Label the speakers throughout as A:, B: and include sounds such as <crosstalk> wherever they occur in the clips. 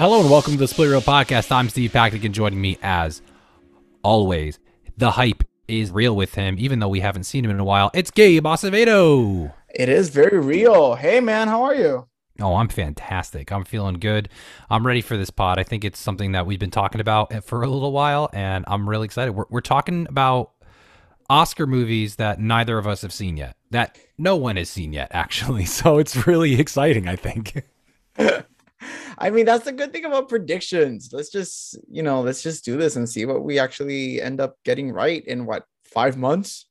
A: Hello and welcome to the Split Reel Podcast. I'm Steve Packard and joining me as always. The hype is real with him, even though we haven't seen him in a while. It's Gabe Acevedo.
B: It is very real. Hey man, how are you?
A: Oh, I'm fantastic. I'm feeling good. I'm ready for this pod. I think it's something that we've been talking about for a little while, and I'm really excited. We're, we're talking about Oscar movies that neither of us have seen yet, that no one has seen yet, actually. <laughs> So it's really exciting, I think. <laughs>
B: I mean, that's the good thing about predictions. Let's just, you know, let's just do this and see what we actually end up getting right in what five months,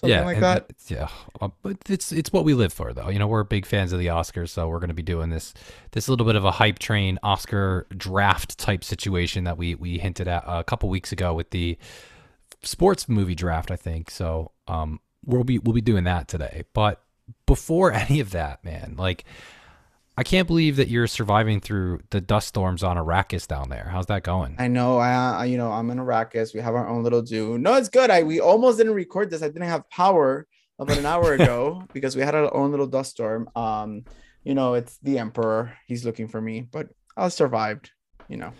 B: something
A: yeah,
B: like that.
A: Yeah, uh, but it's it's what we live for, though. You know, we're big fans of the Oscars, so we're going to be doing this this little bit of a hype train Oscar draft type situation that we we hinted at a couple weeks ago with the sports movie draft, I think. So, um, we'll be we'll be doing that today. But before <laughs> any of that, man, like. I can't believe that you're surviving through the dust storms on Arrakis down there. How's that going?
B: I know. I, you know, I'm in Arrakis. We have our own little Dune. No, it's good. I we almost didn't record this. I didn't have power about an hour ago <laughs> because we had our own little dust storm. Um, you know, it's the Emperor. He's looking for me, but I survived. You know.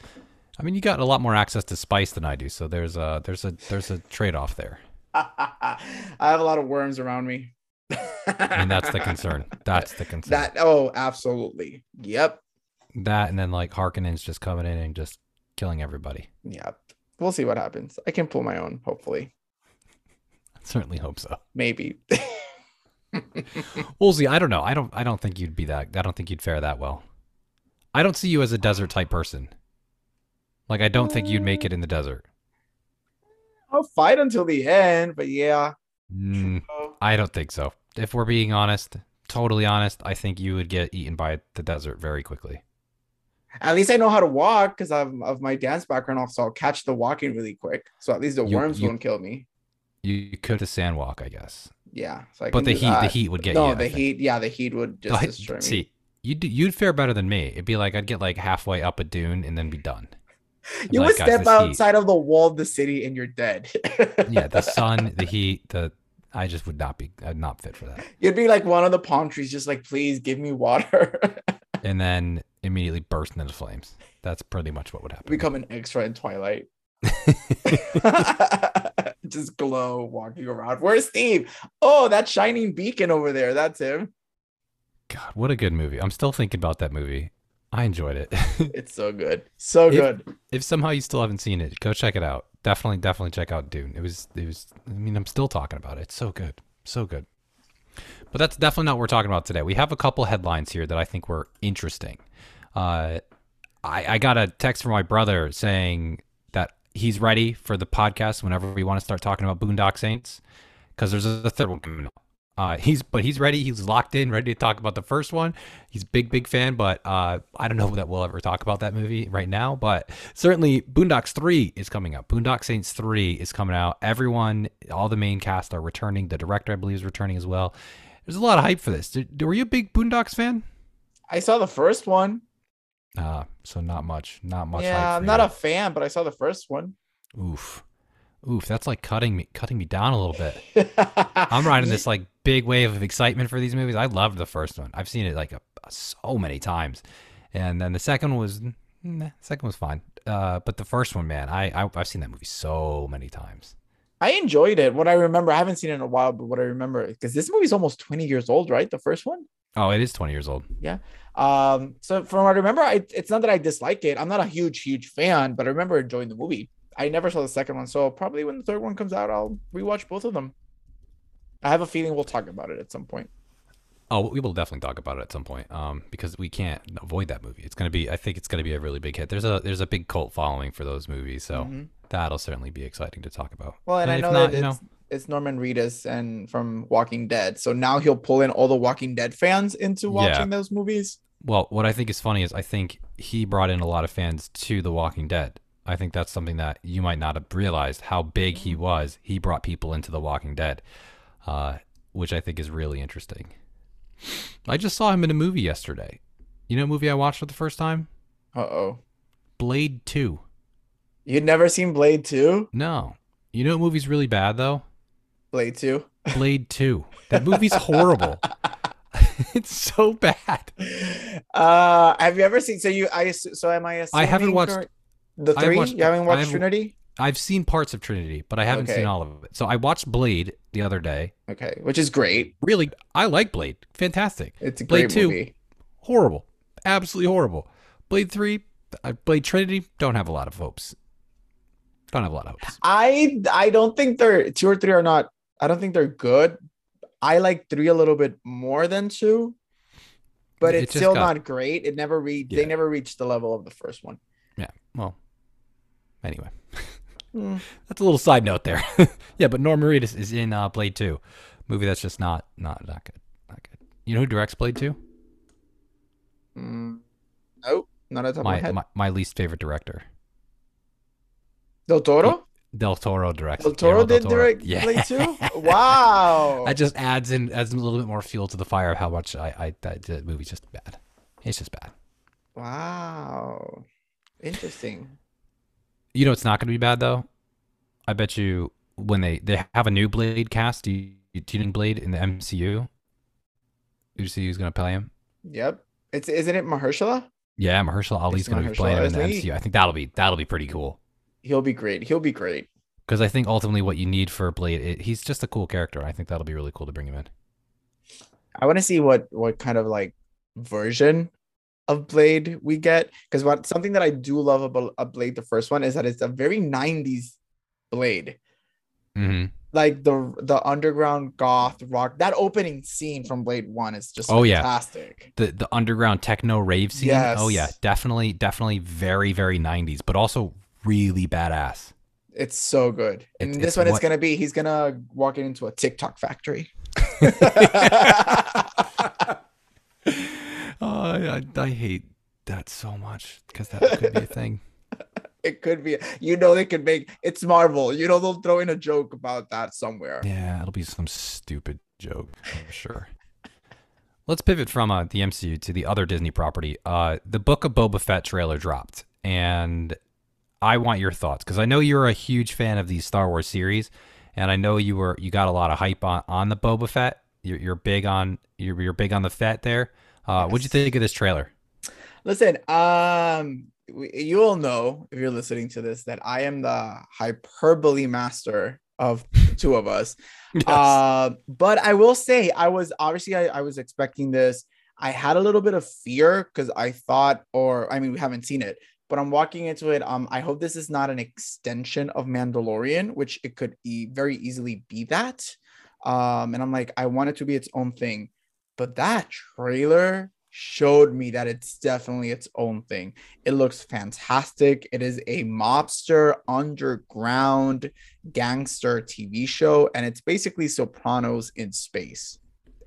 A: I mean, you got a lot more access to spice than I do, so there's a there's a there's a trade off there. <laughs>
B: I have a lot of worms around me.
A: I mean, that's the <laughs> concern. That's the concern.
B: That oh, absolutely. Yep.
A: That and then like Harkonnen's just coming in and just killing everybody.
B: Yep. We'll see what happens. I can pull my own, hopefully.
A: I <laughs> certainly hope so.
B: Maybe. <laughs>
A: Woolsey, I don't know. I don't I don't think you'd be that I don't think you'd fare that well. I don't see you as a desert type person. Like I don't think you'd make it in the desert.
B: I'll fight until the end, but yeah.
A: Mm, I don't think so. If we're being honest, totally honest, I think you would get eaten by the desert very quickly.
B: At least I know how to walk because of, of my dance background. Also, I'll catch the walking really quick. So at least the
A: You-
B: worms
A: you-
B: won't kill me.
A: You could the sand walk, I guess.
B: Yeah. So
A: But the heat the heat would get
B: no,
A: you. I
B: the heat. Yeah, the heat would just <laughs>
A: I-
B: destroy me.
A: see, you'd you'd fare better than me. It'd be like I'd get like halfway up a dune and then be done. <laughs> Be
B: you
A: like,
B: would step
A: this heat-
B: outside of the wall of the city and you're dead. <laughs>
A: yeah, the sun, the heat, the I just would not be I'm not fit for that.
B: You'd be like one of the palm trees, just like, please give me water. <laughs>
A: And then immediately burst into flames. That's pretty much what would happen.
B: Become an extra in Twilight. <laughs> <laughs> just glow walking around. Where's Steve? Oh, that shining beacon over there. That's him.
A: God, what a good movie. I'm still thinking about that movie. I enjoyed it.
B: It's so good. So
A: If-
B: good.
A: if somehow you still haven't seen it, go check it out. Definitely, definitely check out Dune. It was, it was. I mean, I'm still talking about it. It's so good, so good. But that's definitely not what we're talking about today. We have a couple headlines here that I think were interesting. Uh, I, I got a text from my brother saying that he's ready for the podcast whenever we want to start talking about Boondock Saints because there's a third one coming up. Uh, he's but he's ready. He's locked in, ready to talk about the first one. He's a big, big fan, but uh, I don't know that we'll ever talk about that movie right now. But certainly, Boondocks Three is coming up. Boondock Saints Three is coming out. Everyone, all the main cast are returning. The director, I believe, is returning as well. There's a lot of hype for this. Did, were you a big Boondocks fan?
B: I saw the first one.
A: Uh, so not much, not much.
B: yeah, I'm not
A: you.
B: a fan, but I saw the first one.
A: Oof, oof. That's like cutting me, cutting me down a little bit. <laughs> I'm riding this like big wave of excitement for these movies. I loved the first one. I've seen it like a, so many times, and then the second was, nah, second was fine. Uh, but the first one, man, I, I I've seen that movie so many times.
B: I enjoyed it. What I remember, I haven't seen it in a while, but what I remember, because this movie's almost 20 years old, right? The first one.
A: Oh, it is 20 years old. Yeah.
B: Um, so from what I remember, I, it's not that I dislike it. I'm not a huge, huge fan, but I remember enjoying the movie. I never saw the second one, so probably when the third one comes out, I'll rewatch both of them. I have a feeling we'll talk about it at some point.
A: Oh, we will definitely talk about it at some point. Um, because we can't avoid that movie. It's gonna be. I think it's gonna be a really big hit. There's a there's a big cult following for those movies, so
B: Mhm.
A: that'll certainly be exciting to talk about.
B: Well, and I know
A: not,
B: that
A: you
B: it's, it's Norman Reedus and from Walking Dead, so now he'll pull in all the Walking Dead fans into
A: Yeah.
B: watching those movies.
A: Well, what I think is funny is I think he brought in a lot of fans to The Walking Dead. I think that's something that you might not have realized how big he was. He brought people into The Walking Dead, uh, which I think is really interesting. I just saw him in a movie yesterday. You know, a movie I watched for the first time,
B: Uh oh.
A: Blade Two.
B: You'd never seen Blade 2?
A: No, you know, what movie's really bad though.
B: Blade 2.
A: Blade <laughs> Two. That movie's horrible. <laughs> it's so bad.
B: Uh, have you ever seen? So you, I so am I?
A: I haven't watched-
B: the 3
A: watched-
B: you haven't watched
A: haven't-
B: Trinity.
A: I've seen parts of Trinity, but I haven't
B: Okay.
A: seen all of it. So I watched Blade the other day.
B: Okay, which is great.
A: Really, I like Blade. Fantastic.
B: It's a
A: Blade
B: great
A: 2.
B: movie.
A: Horrible. Absolutely horrible. Blade 3, uh, Blade Trinity, don't have a lot of hopes. Don't have a lot of hopes.
B: I I don't think they're two or three are not. I don't think they're good. I like three a little bit more than two, but
A: It
B: it's still
A: got-
B: not great. It never reached.
A: Yeah.
B: They never reached the level of the first one.
A: Yeah. Well, anyway. <laughs>
B: Hmm.
A: That's a little side note there. <laughs> yeah, but Norm Reedus is in uh, Blade 2. Movie that's just not not not good. Not good. You know who directs Blade 2?
B: Mm, nope, not at the top of my
A: My,
B: head.
A: my my least favorite director.
B: Del Toro.
A: Del Toro directs.
B: Del Toro
A: del
B: did
A: Toro.
B: direct
A: Yeah.
B: Blade Two. <laughs> Wow.
A: That just adds in adds a little bit more fuel to the fire of how much I I that, that movie's just bad. It's just bad.
B: wow. Interesting.
A: You know it's not going to be bad though. I bet you when they they have a new Blade cast, do you, Blade in the MCU? You see who's going to play him?
B: Yep. It's isn't it Mahershala?
A: Yeah, Mahershala Ali's going to be playing him in the
B: he?
A: MCU. I think that'll be that'll be pretty cool.
B: He'll be great. He'll be great.
A: Because I think ultimately what you need for Blade, it, he's just a cool character. I think that'll be really cool to bring him in.
B: I want to see what what kind of like version of Blade we get because what something that I do love about a Blade the first one is that it's a very 90s Blade.
A: hmm
B: Like the the underground goth rock that opening scene from Blade 1 is just
A: Oh, yeah.
B: fantastic.
A: The the underground techno rave scene. Oh yeah, definitely definitely very very 90s, but also really badass.
B: It's so good. And
A: It's-
B: this
A: it's
B: one it's gonna be he's gonna walk into a TikTok factory. <laughs> <laughs>
A: oh, I, I hate that so much because that could be a thing. <laughs>
B: it could be you know they could make it's Marvel. You know they'll throw in a joke about that somewhere.
A: Yeah, it'll be some stupid joke, I'm sure. Let's pivot from uh, the MCU to the other Disney property. Uh, the Book of Boba Fett trailer dropped, and I want your thoughts because I know you're a huge fan of these Star Wars series, and I know you were you got a lot of hype on, on the Boba Fett. You're, you're big on you're, you're big on the Fett there. Uh, What'd you think of this trailer?
B: Listen, um, you all know if you're listening to this that I am the hyperbole master of two of us. <laughs> Uh, but I will say, I was obviously I, I was expecting this. I had a little bit of fear because I thought, or I mean, we haven't seen it, but I'm walking into it. Um, I hope this is not an extension of Mandalorian, which it could e- very easily be that. Um, and I'm like, I want it to be its own thing, but that trailer showed me that it's definitely its own thing. It looks fantastic. It is a mobster underground gangster TV show, and it's basically Sopranos in space.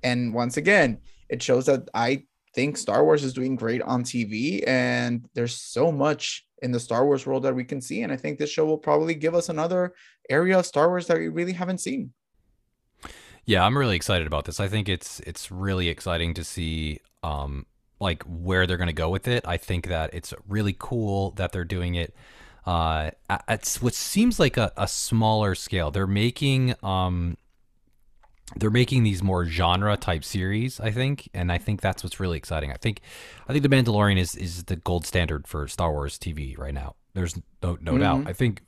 B: And once again, it shows that I think Star Wars is doing great on TV, and there's so much in the Star Wars world that we can see. And I think this show will probably give us another area of Star Wars that we really haven't seen.
A: Yeah, I'm really excited about this. I think it's it's really exciting to see um like where they're going to go with it. I think that it's really cool that they're doing it uh at, at what seems like a, a smaller scale. They're making um they're making these more genre type series, I think, and I think that's what's really exciting. I think I think The Mandalorian is is the gold standard for Star Wars TV right now. There's no no doubt.
B: Mhm.
A: I think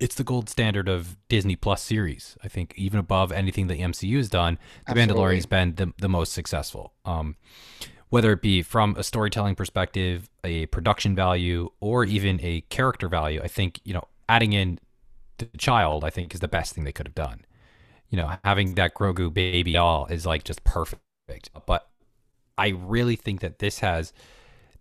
A: it's the gold standard of Disney Plus series. I think even above anything the MCU has done, The
B: Absolutely.
A: Mandalorian's been the, the most successful. Um, whether it be from a storytelling perspective, a production value, or even a character value, I think you know adding in the child, I think, is the best thing they could have done. You know, having that Grogu baby doll is like just perfect. But I really think that this has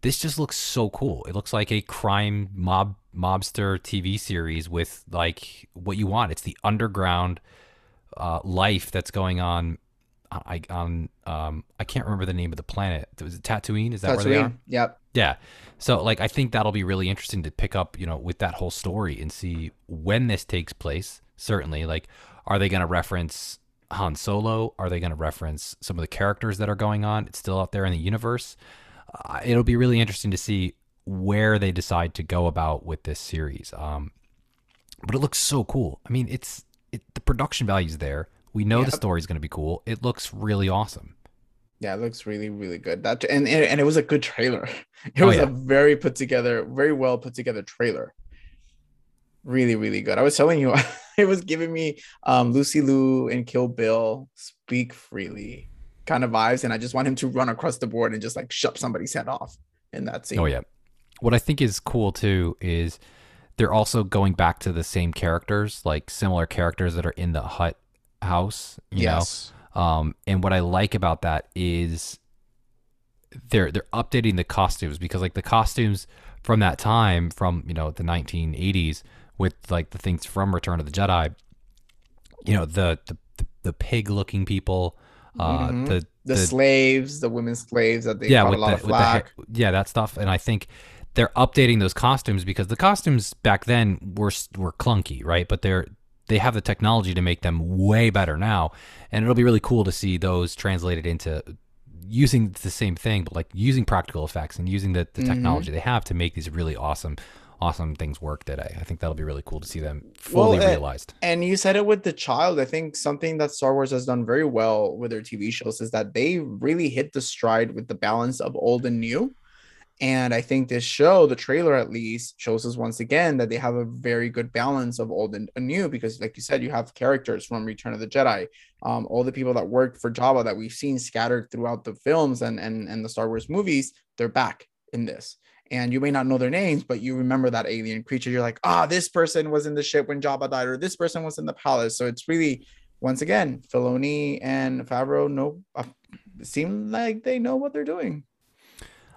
A: this just looks so cool. It looks like a crime mob mobster TV series with like what you want. It's the underground uh, life that's going on. I on um I can't remember the name of the planet. Was it Tatooine? Is that where they are?
B: Tatooine. Yep.
A: Yeah. So like I think that'll be really interesting to pick up, you know, with that whole story and see when this takes place. Certainly, like are they going to reference Han Solo? Are they going to reference some of the characters that are going on? It's still out there in the universe. It'll be really interesting to see where they decide to go about with this series. Um, but it looks so cool. I mean, it's it, the production value's there. We know the
B: Yep.
A: story's going to be cool. It looks really awesome.
B: Yeah, it looks really, really good. That and and, and it was a good trailer. <laughs> It
A: Oh,
B: was
A: yeah.
B: a very put together, very well put together trailer. Really, really good. I was telling you, <laughs> it was giving me um Lucy Liu and Kill Bill speak freely kind of vibes, and I just want him to run across the board and just like shove somebody's head off in that scene.
A: Oh yeah. What I think is cool too is they're also going back to the same characters, like similar characters that are in the Hutt house. You
B: yes.
A: know. Um, and what I like about that is they're they're updating the costumes because like the costumes from that time, from you know the 1980s, with like the things from Return of the Jedi. You know the the the, the pig looking people. Uh,
B: Mhm.
A: the
B: The,
A: the
B: slaves, the women slaves that they
A: yeah, with
B: a lot
A: the,
B: of
A: with the yeah, that stuff. And I think they're updating those costumes because the costumes back then were were clunky, right? But they're they have the technology to make them way better now, and it'll be really cool to see those translated into using the same thing, but like using practical effects and using the, the
B: Mhm.
A: technology they have to make these really awesome, awesome things work today. I think that'll be really cool to see them
B: Well,
A: fully
B: uh,
A: realized.
B: And you said it with the child. I think something that Star Wars has done very well with their TV shows is that they really hit the stride with the balance of old and new. And I think this show, the trailer at least, shows us once again that they have a very good balance of old and and new because, like you said, you have characters from Return of the Jedi, um, all the people that worked for Jabba that we've seen scattered throughout the films and and and the Star Wars movies. They're back in this and you may not know their names, but you remember that alien creature. You're like, ah, this person was in the ship when Jabba died, or this person was in the palace. So it's really, once again, Filoni and Favreau know, uh, seem like they know what they're doing.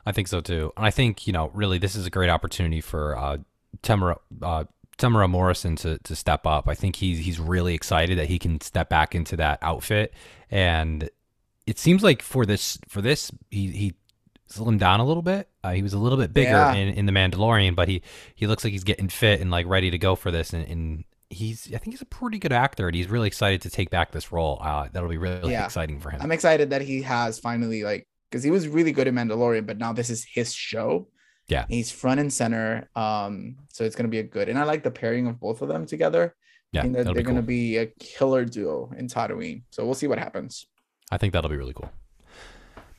A: I think so too. And I think, you know, really this is a great opportunity for uh uh Temuera Morrison to to step up. I think he's he's really excited that he can step back into that outfit. And it seems like for this for this he he slimmed down a little bit. Uh, he was a little bit bigger
B: Yeah.
A: in, in the Mandalorian, but he he looks like he's getting fit and like ready to go for this and, and he's I think he's a pretty good actor and he's really excited to take back this role. Uh, that'll be really
B: Yeah.
A: exciting for him.
B: I'm excited that he has finally like because he was really good in Mandalorian, but now this is his show.
A: Yeah.
B: he's front and center. Um, so it's gonna be a good, and I like the pairing of both of them together.
A: yeah,
B: I think that they're
A: be
B: gonna be a killer duo in Tatooine. So we'll see what happens.
A: I think that'll be really cool.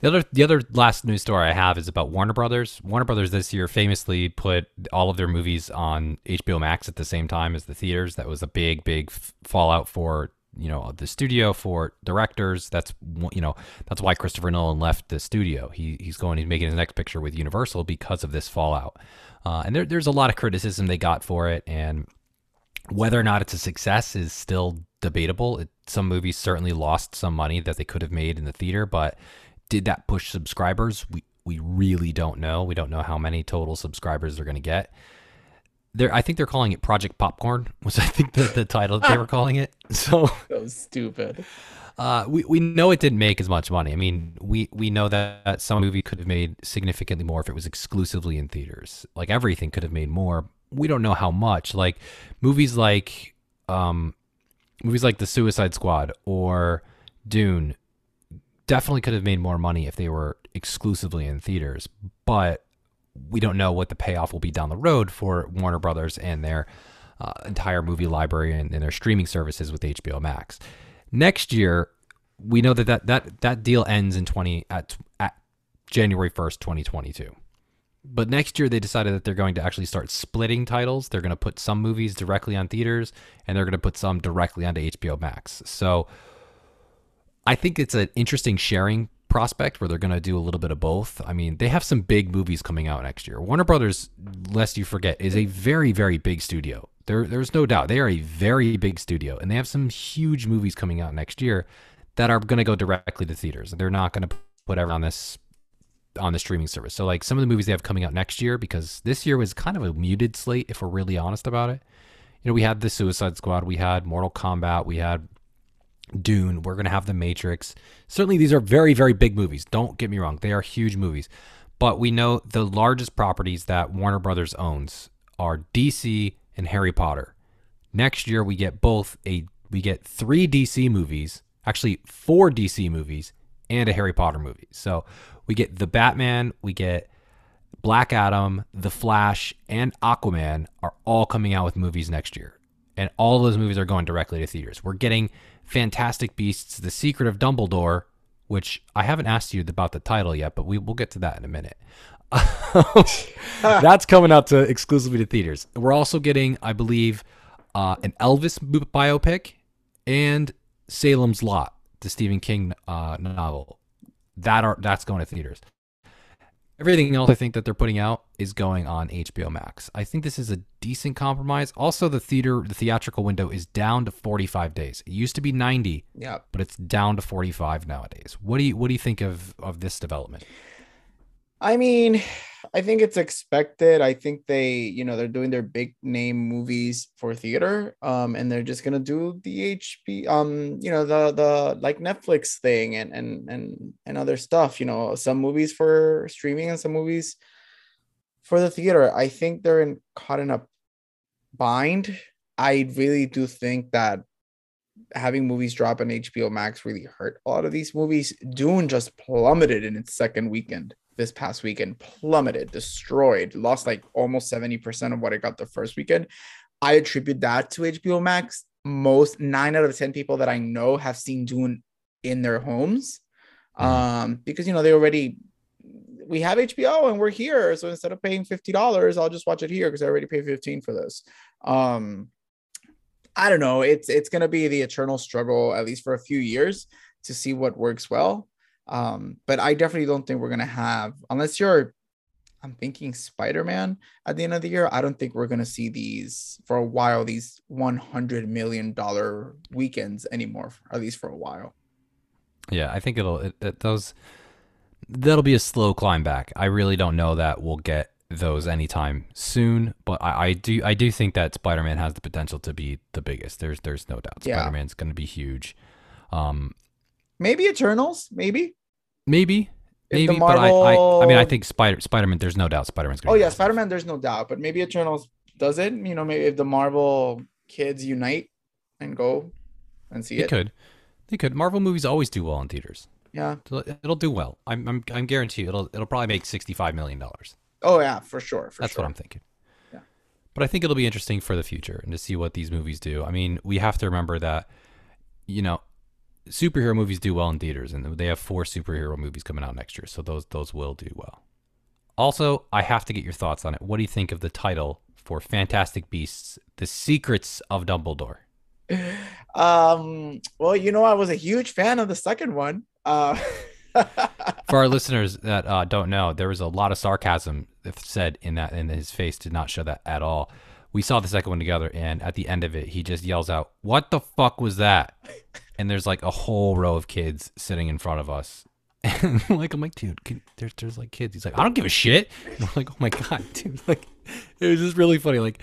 A: The other, the other last news story I have is about Warner Brothers. Warner Brothers this year famously put all of their movies on HBO Max at the same time as the theaters. That was a big, big fallout for you know the studio for directors. That's you know that's why Christopher Nolan left the studio. He he's going he's making his next picture with Universal because of this fallout. Uh, and there, there's a lot of criticism they got for it, and whether or not it's a success is still debatable. It, some movies certainly lost some money that they could have made in the theater, but did that push subscribers? We we really don't know. We don't know how many total subscribers they're going to get. They're, I think they're calling it Project Popcorn, <laughs> was I think the, the title that they were calling it. <laughs> So
B: So stupid.
A: uh, we, we know it didn't make as much money. I mean, we, we know that, that some movie could have made significantly more if it was exclusively in theaters. Like everything could have made more. We don't know how much. Like movies like um, movies like The Suicide Squad or Dune definitely could have made more money if they were exclusively in theaters. But we don't know what the payoff will be down the road for Warner Brothers and their uh, entire movie library and, and their streaming services with HBO Max. Next year, we know that that, that, that deal ends in 20 at, at January 1st, 2022. But next year they decided that they're going to actually start splitting titles. They're going to put some movies directly on theaters and they're going to put some directly onto HBO Max. So I think it's an interesting sharing prospect where they're going to do a little bit of both. I mean, they have some big movies coming out next year. Warner Brothers, lest you forget, is a very, very big studio. There, there's no doubt they are a very big studio, and they have some huge movies coming out next year that are going to go directly to theaters. They're not going to put everyone on this on the streaming service. So, like some of the movies they have coming out next year, because this year was kind of a muted slate, if we're really honest about it. You know, we had the Suicide Squad, we had Mortal Kombat, we had Dune. We're going to have The Matrix. Certainly, these are very, very big movies. Don't get me wrong; they are huge movies. But we know the largest properties that Warner Brothers owns are DC and Harry Potter. Next year, we get both a we get three DC movies, actually four DC movies, and a Harry Potter movie. So we get the Batman, we get Black Adam, The Flash, and Aquaman are all coming out with movies next year. And all those movies are going directly to theaters. We're getting Fantastic Beasts, The Secret of Dumbledore, which I haven't asked you about the title yet, but we will get to that in a minute. <laughs> That's coming out to exclusively to theaters. We're also getting, I believe, uh, an Elvis biopic and Salem's Lot, the Stephen King uh, novel. That are that's going to theaters. Everything else I think that they're putting out is going on HBO Max. I think this is a decent compromise. Also, the theater, the theatrical window is down to 45 days. It used to be 90,
B: Yeah.
A: but it's down to 45 nowadays. What do you what do you think of of this development?
B: I mean, I think it's expected. I think they, you know, they're doing their big name movies for theater, um, and they're just gonna do the HP, um, you know, the the like Netflix thing and and and and other stuff. You know, some movies for streaming and some movies for the theater. I think they're in caught in a bind. I really do think that having movies drop on HBO Max really hurt a lot of these movies. Dune just plummeted in its second weekend this past weekend, plummeted, destroyed, lost like almost 70% of what it got the first weekend. I attribute that to HBO Max. Most nine out of 10 people that I know have seen Dune in their homes.
A: Mhm.
B: Um, because you know, they already we have HBO and we're here. So instead of paying $50, I'll just watch it here because I already paid 15 for this. Um, I don't know. It's it's gonna be the eternal struggle, at least for a few years, to see what works well. Um, but I definitely don't think we're gonna have, unless you're, I'm thinking Spider-Man at the end of the year. I don't think we're gonna see these for a while. These 100 million dollar weekends anymore, at least for a while.
A: Yeah, I think it'll it, it, those that'll be a slow climb back. I really don't know that we'll get those anytime soon, but I, I do I do think that Spider-Man has the potential to be the biggest. There's there's no doubt.
B: Yeah.
A: Spider-Man's going to be huge. Um
B: Maybe Eternals, maybe.
A: maybe maybe but I, I I mean I think Spider Spider-Man there's no doubt Spider-Man's going
B: Oh yeah, Spider-Man. There's no doubt, but maybe Eternals does it. You know, maybe if the Marvel kids unite and go and see it.
A: They could. They could. Marvel movies always do well in theaters.
B: Yeah.
A: So It'll do well. I'm I'm I'm guarantee you it'll it'll probably make 65 million dollars.
B: Oh yeah, for sure. For
A: That's
B: sure.
A: what I'm thinking.
B: Yeah.
A: But I think it'll be interesting for the future and to see what these movies do. I mean, we have to remember that, you know, superhero movies do well in theaters, and they have four superhero movies coming out next year, so those those will do well. Also, I have to get your thoughts on it. What do you think of the title for Fantastic Beasts: The Secrets of Dumbledore?
B: Um. Well, you know, I was a huge fan of the second one. Uh. <laughs>
A: For our listeners that uh, don't know, there was a lot of sarcasm said in that, and his face did not show that at all. We saw the second one together, and at the end of it, he just yells out, "What the fuck was that?" <laughs> And there's like a whole row of kids sitting in front of us, <laughs> and like I'm like, dude, can, there's there's like kids. He's like, I don't give a shit. And I'm like, oh my god, <laughs> dude, like it was just really funny. Like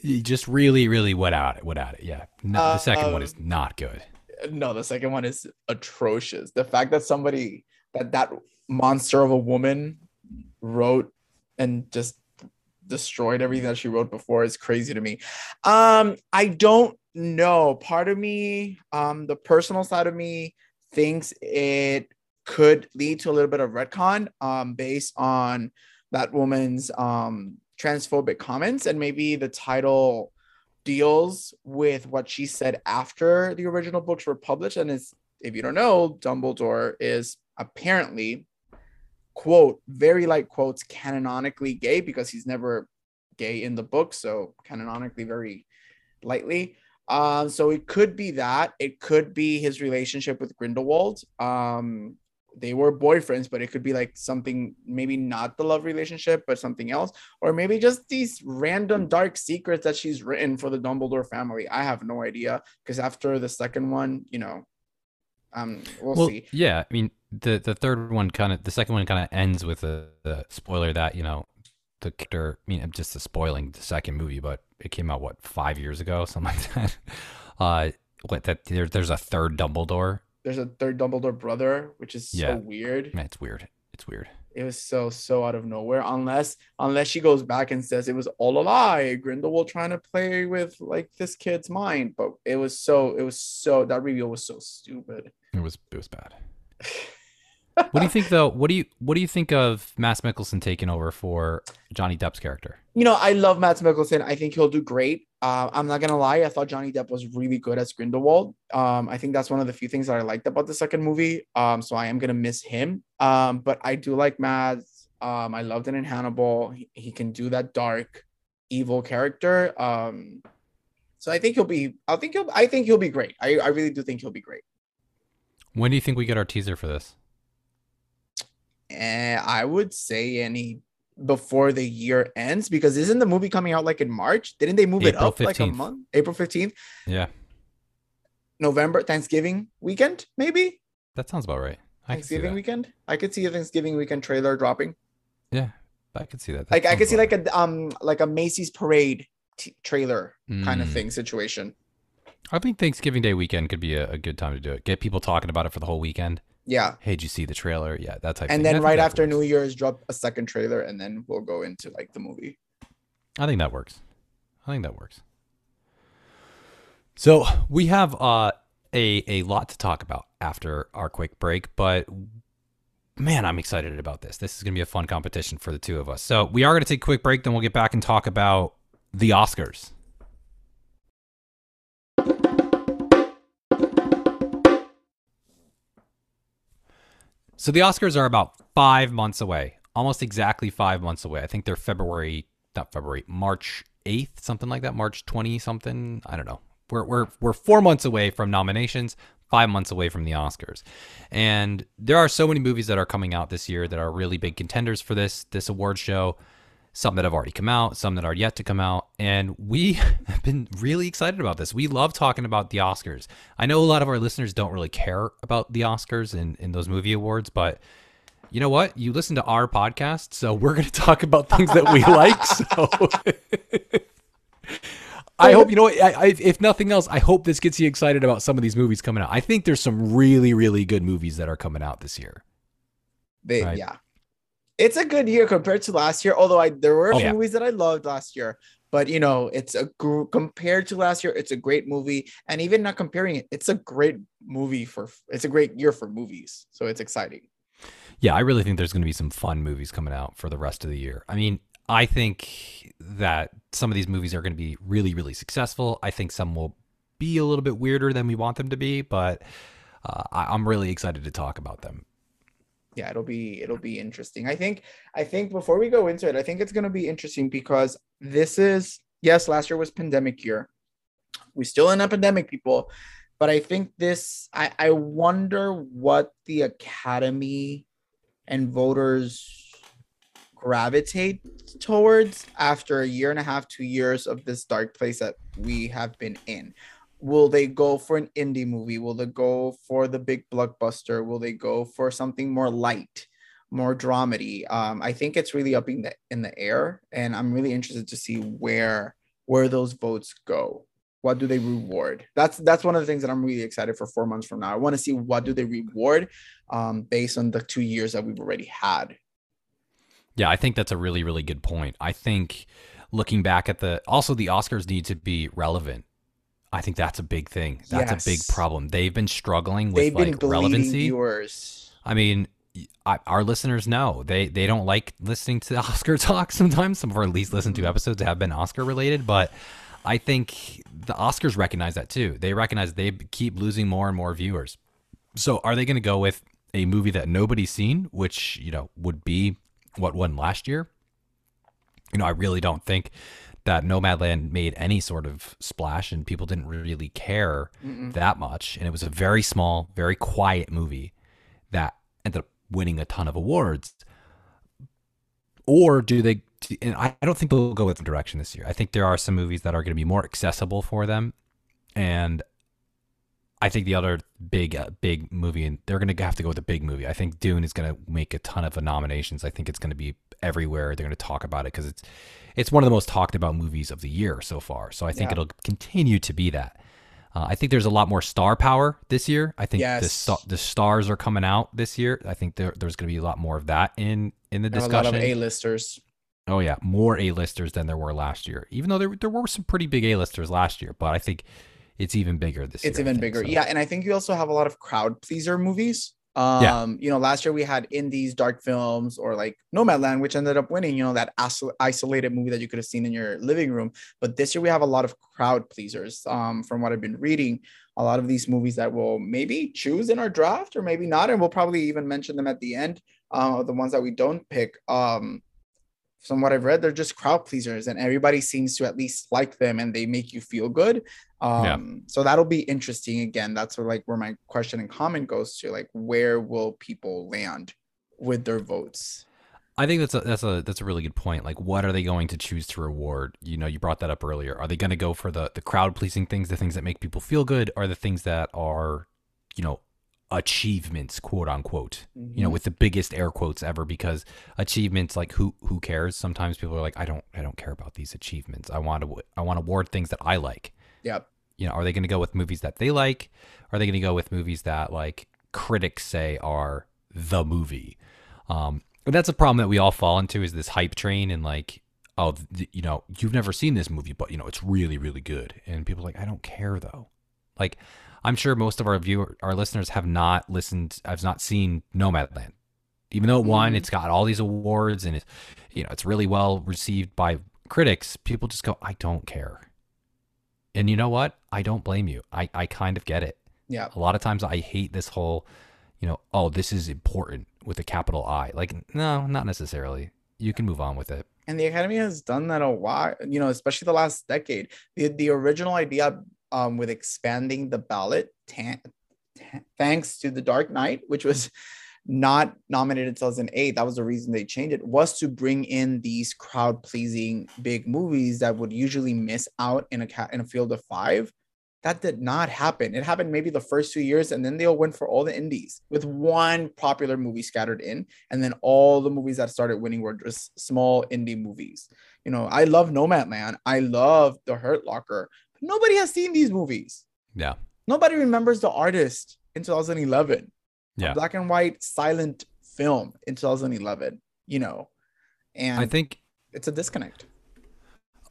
A: he just really, really went out it, went at it. Yeah, no, the second one
B: Um,
A: is not good.
B: no, the second one is atrocious. The fact that somebody that that monster of a woman wrote and just destroyed everything that she wrote before is crazy to me. Um, I don't know. Part of me, um, the personal side of me thinks it could lead to a little bit of retcon, um, based on that woman's um transphobic comments, and maybe the title deals with what she said after the original books were published. And if you don't know, Dumbledore is apparently quote very light quotes canonically gay because he's never gay in the book so canonically very lightly um so it could be that it could be his relationship with grindelwald um they were boyfriends but it could be like something maybe not the love relationship but something else or maybe just these random dark secrets that she's written for the dumbledore family i have no idea because after the second one you know um we'll,
A: well,
B: see
A: yeah. I mean, the the third one kind of, the second one kind of ends with a, the spoiler that you know the character. I mean, I'm just spoiling the second movie, but it came out what five years ago, <laughs> something like that. Uh, what that there, there's a third Dumbledore.
B: there's a third Dumbledore brother, which is so
A: Yeah.
B: weird.
A: Man, it's weird. It's weird.
B: It was so so out of nowhere. Unless unless she goes back and says it was all a lie, Grindelwald trying to play with like this kid's mind. But it was so it was so that reveal was so stupid.
A: It was it was bad. <laughs> What do you think though? What do you what do you think of Mads Mikkelsen taking over for Johnny Depp's character?
B: You know, I love Mads Mikkelsen. I think he'll do great. Uh, I'm not gonna lie. I thought Johnny Depp was really good as Grindelwald. Um, I think that's one of the few things that I liked about the second movie. Um, so I am gonna miss him. Um, but I do like Mads. Um, I loved it in Hannibal. He, he can do that dark, evil character. Um, so I think he'll be. I think he'll. I think he'll be great. I, I really do think he'll be great.
A: When do you think we get our teaser for this?
B: And I would say any before the year ends because isn't the movie coming out like in March? Didn't they move it
A: April
B: up like a month? April 15th,
A: Yeah,
B: November, Thanksgiving weekend, maybe?
A: that sounds about right. I
B: Thanksgiving weekend. I could see a Thanksgiving weekend trailer dropping.
A: Yeah, I could see that. That
B: Like I could see like a um like a Macy's parade t- trailer kind of
A: Mm.
B: thing situation.
A: I think Thanksgiving Day weekend could be a, a good time to do it. Get people talking about it for the whole weekend.
B: Yeah.
A: Hey, did you see the trailer? Yeah, that type.
B: And
A: thing.
B: Then right after
A: works.
B: New Year's drop a second trailer and then we'll go into like the movie.
A: I think that works. I think that works. So we have uh, a a lot to talk about after our quick break, but man, I'm excited about this. This is gonna be a fun competition for the two of us. So we are gonna take a quick break, then we'll get back and talk about the Oscars. So the Oscars are about five months away, almost exactly five months away. I think they're February, not February, March eighth, something like that, March twenty something. I don't know. We're we're we're four months away from nominations, five months away from the Oscars, and there are so many movies that are coming out this year that are really big contenders for this this award show. Some that have already come out, some that are yet to come out, and we <laughs> have been really excited about this. We love talking about the Oscars. I know a lot of our listeners don't really care about the Oscars and, and those movie awards, but you know what? You listen to our podcast, so we're going <laughs> to talk about things that we like. So <laughs> I hope you know. I, I, if nothing else, I hope this gets you excited about some of these movies coming out. I think there's some really, really good movies that are coming out this year.
B: They
A: Right.
B: yeah. It's a good year compared to last year, although I there were a
A: Oh,
B: few
A: yeah.
B: movies that I loved last year. But you know, it's a compared to last year, it's a great movie, and even not comparing it, it's a great movie for it's a great year for movies. So it's exciting.
A: Yeah, I really think there's going to be some fun movies coming out for the rest of the year. I mean, I think that some of these movies are going to be really, really successful. I think some will be a little bit weirder than we want them to be, but uh, I, I'm really excited to talk about them.
B: Yeah it'll be it'll be interesting. I think i think before we go into it i think it's going to be interesting because this is yes last year was pandemic year. We still in a pandemic people but i think this i i wonder what the academy and voters gravitate towards after a year and a half two years of this dark place that we have been in will they go for an indie movie? Will they go for the big blockbuster? Will they go for something more light more dramedy? Um i think it's really up in the in the air and i'm really interested to see where where those votes go. What do they reward? That's that's one of the things that i'm really excited for four months from now. I want to see what do they reward um based on the two years that we've already had.
A: Yeah, I think that's a really, really good point. I think looking back at the also the Oscars need to be relevant. I think that's a big thing. That's a big problem. They've been struggling with
B: they've
A: like relevancy.
B: viewers
A: I mean, I, our listeners know they they don't like listening to <laughs> Oscar talk sometimes. Some of our least listened to episodes have been Oscar related, but I think the Oscars recognize that too. They recognize they keep losing more and more viewers. So are they going to go with a movie that nobody's seen, which you know would be what won last year? You know, I really don't think that Nomadland made any sort of splash, and people didn't really care
B: Mm-mm.
A: that much. And it was a very small, very quiet movie that ended up winning a ton of awards. Or do they? And I don't think they'll go with the direction this year. I think there are some movies that are going to be more accessible for them, and I think the other big uh, big movie, and they're going to have to go with a big movie. I think Dune is going to make a ton of nominations. I think it's going to be everywhere. They're going to talk about it because it's it's one of the most talked about movies of the year so far. So I think
B: Yeah.
A: it'll continue to be that. Uh, I think there's a lot more star power this year. I think the
B: Yes.
A: sta- the stars are coming out this year. I think there, there's going to be a lot more of that in in the
B: And a lot of
A: discussion.
B: a-listers
A: Oh yeah, more A-listers than there were last year. Even though there there were some pretty big A-listers last year, but I think it's even bigger this year.
B: it's even
A: think,
B: bigger
A: so.
B: yeah and i think you also have a lot of crowd pleaser movies Um,
A: Yeah.
B: you know, last year we had indies, dark films, or like Nomadland, which ended up winning, you know, that iso- isolated movie that you could have seen in your living room. But this year we have a lot of crowd pleasers. Um, from what I've been reading, a lot of these movies that we'll maybe choose in our draft or maybe not, and we'll probably even mention them at the end. Uh, the ones that we don't pick. Um, from what I've read, they're just crowd pleasers, and everybody seems to at least like them, and they make you feel good. Um,
A: Yeah.
B: so that'll be interesting. Again, that's where like where my question and comment goes to, like, where will people land with their votes?
A: I think that's a that's a that's a really good point. Like, what are they going to choose to reward? You know, you brought that up earlier. Are they going to go for the the crowd pleasing things, the things that make people feel good, or the things that are, you know, achievements, quote unquote? You know, with the biggest air quotes ever, because achievements, like who who cares? Sometimes people are like, I don't I don't care about these achievements. I want to I want to award things that I like.
B: Yep.
A: You know, are they going to go with movies that they like? Are they going to go with movies that like critics say are the movie? Um, and that's a problem that we all fall into is this hype train and like, oh, th- you know, you've never seen this movie, but you know, it's really, really good. And people are like, I don't care though. Like, I'm sure most of our viewer, our listeners have not listened, I've not seen Nomadland. Even though it won,
B: Mhm.
A: it's got all these awards and it's, you know, it's really well received by critics. People just go, I don't care. And you know what? I don't blame you. I, I kind of get it.
B: Yeah.
A: A lot of times I hate this whole, you know, oh, this is important with a capital I. Like, no, not necessarily. You can move on with it.
B: And the Academy has done that a lot you know, especially the last decade. The, the original idea um, with expanding the ballot, ta- ta- thanks to The Dark Knight, which was not nominated in 2008, that was the reason they changed it, was to bring in these crowd pleasing big movies that would usually miss out in a, ca- in a field of five. That did not happen. It happened maybe the first two years, and then they'll win for all the indies with one popular movie scattered in and then all the movies that started winning were just small indie movies. You know, I love nomad Nomadland. I love The Hurt Locker. Nobody has seen these movies.
A: Yeah.
B: Nobody remembers the artist in 2011. A
A: Yeah.
B: black and white silent film in 2011. You know, and
A: I think
B: it's a disconnect.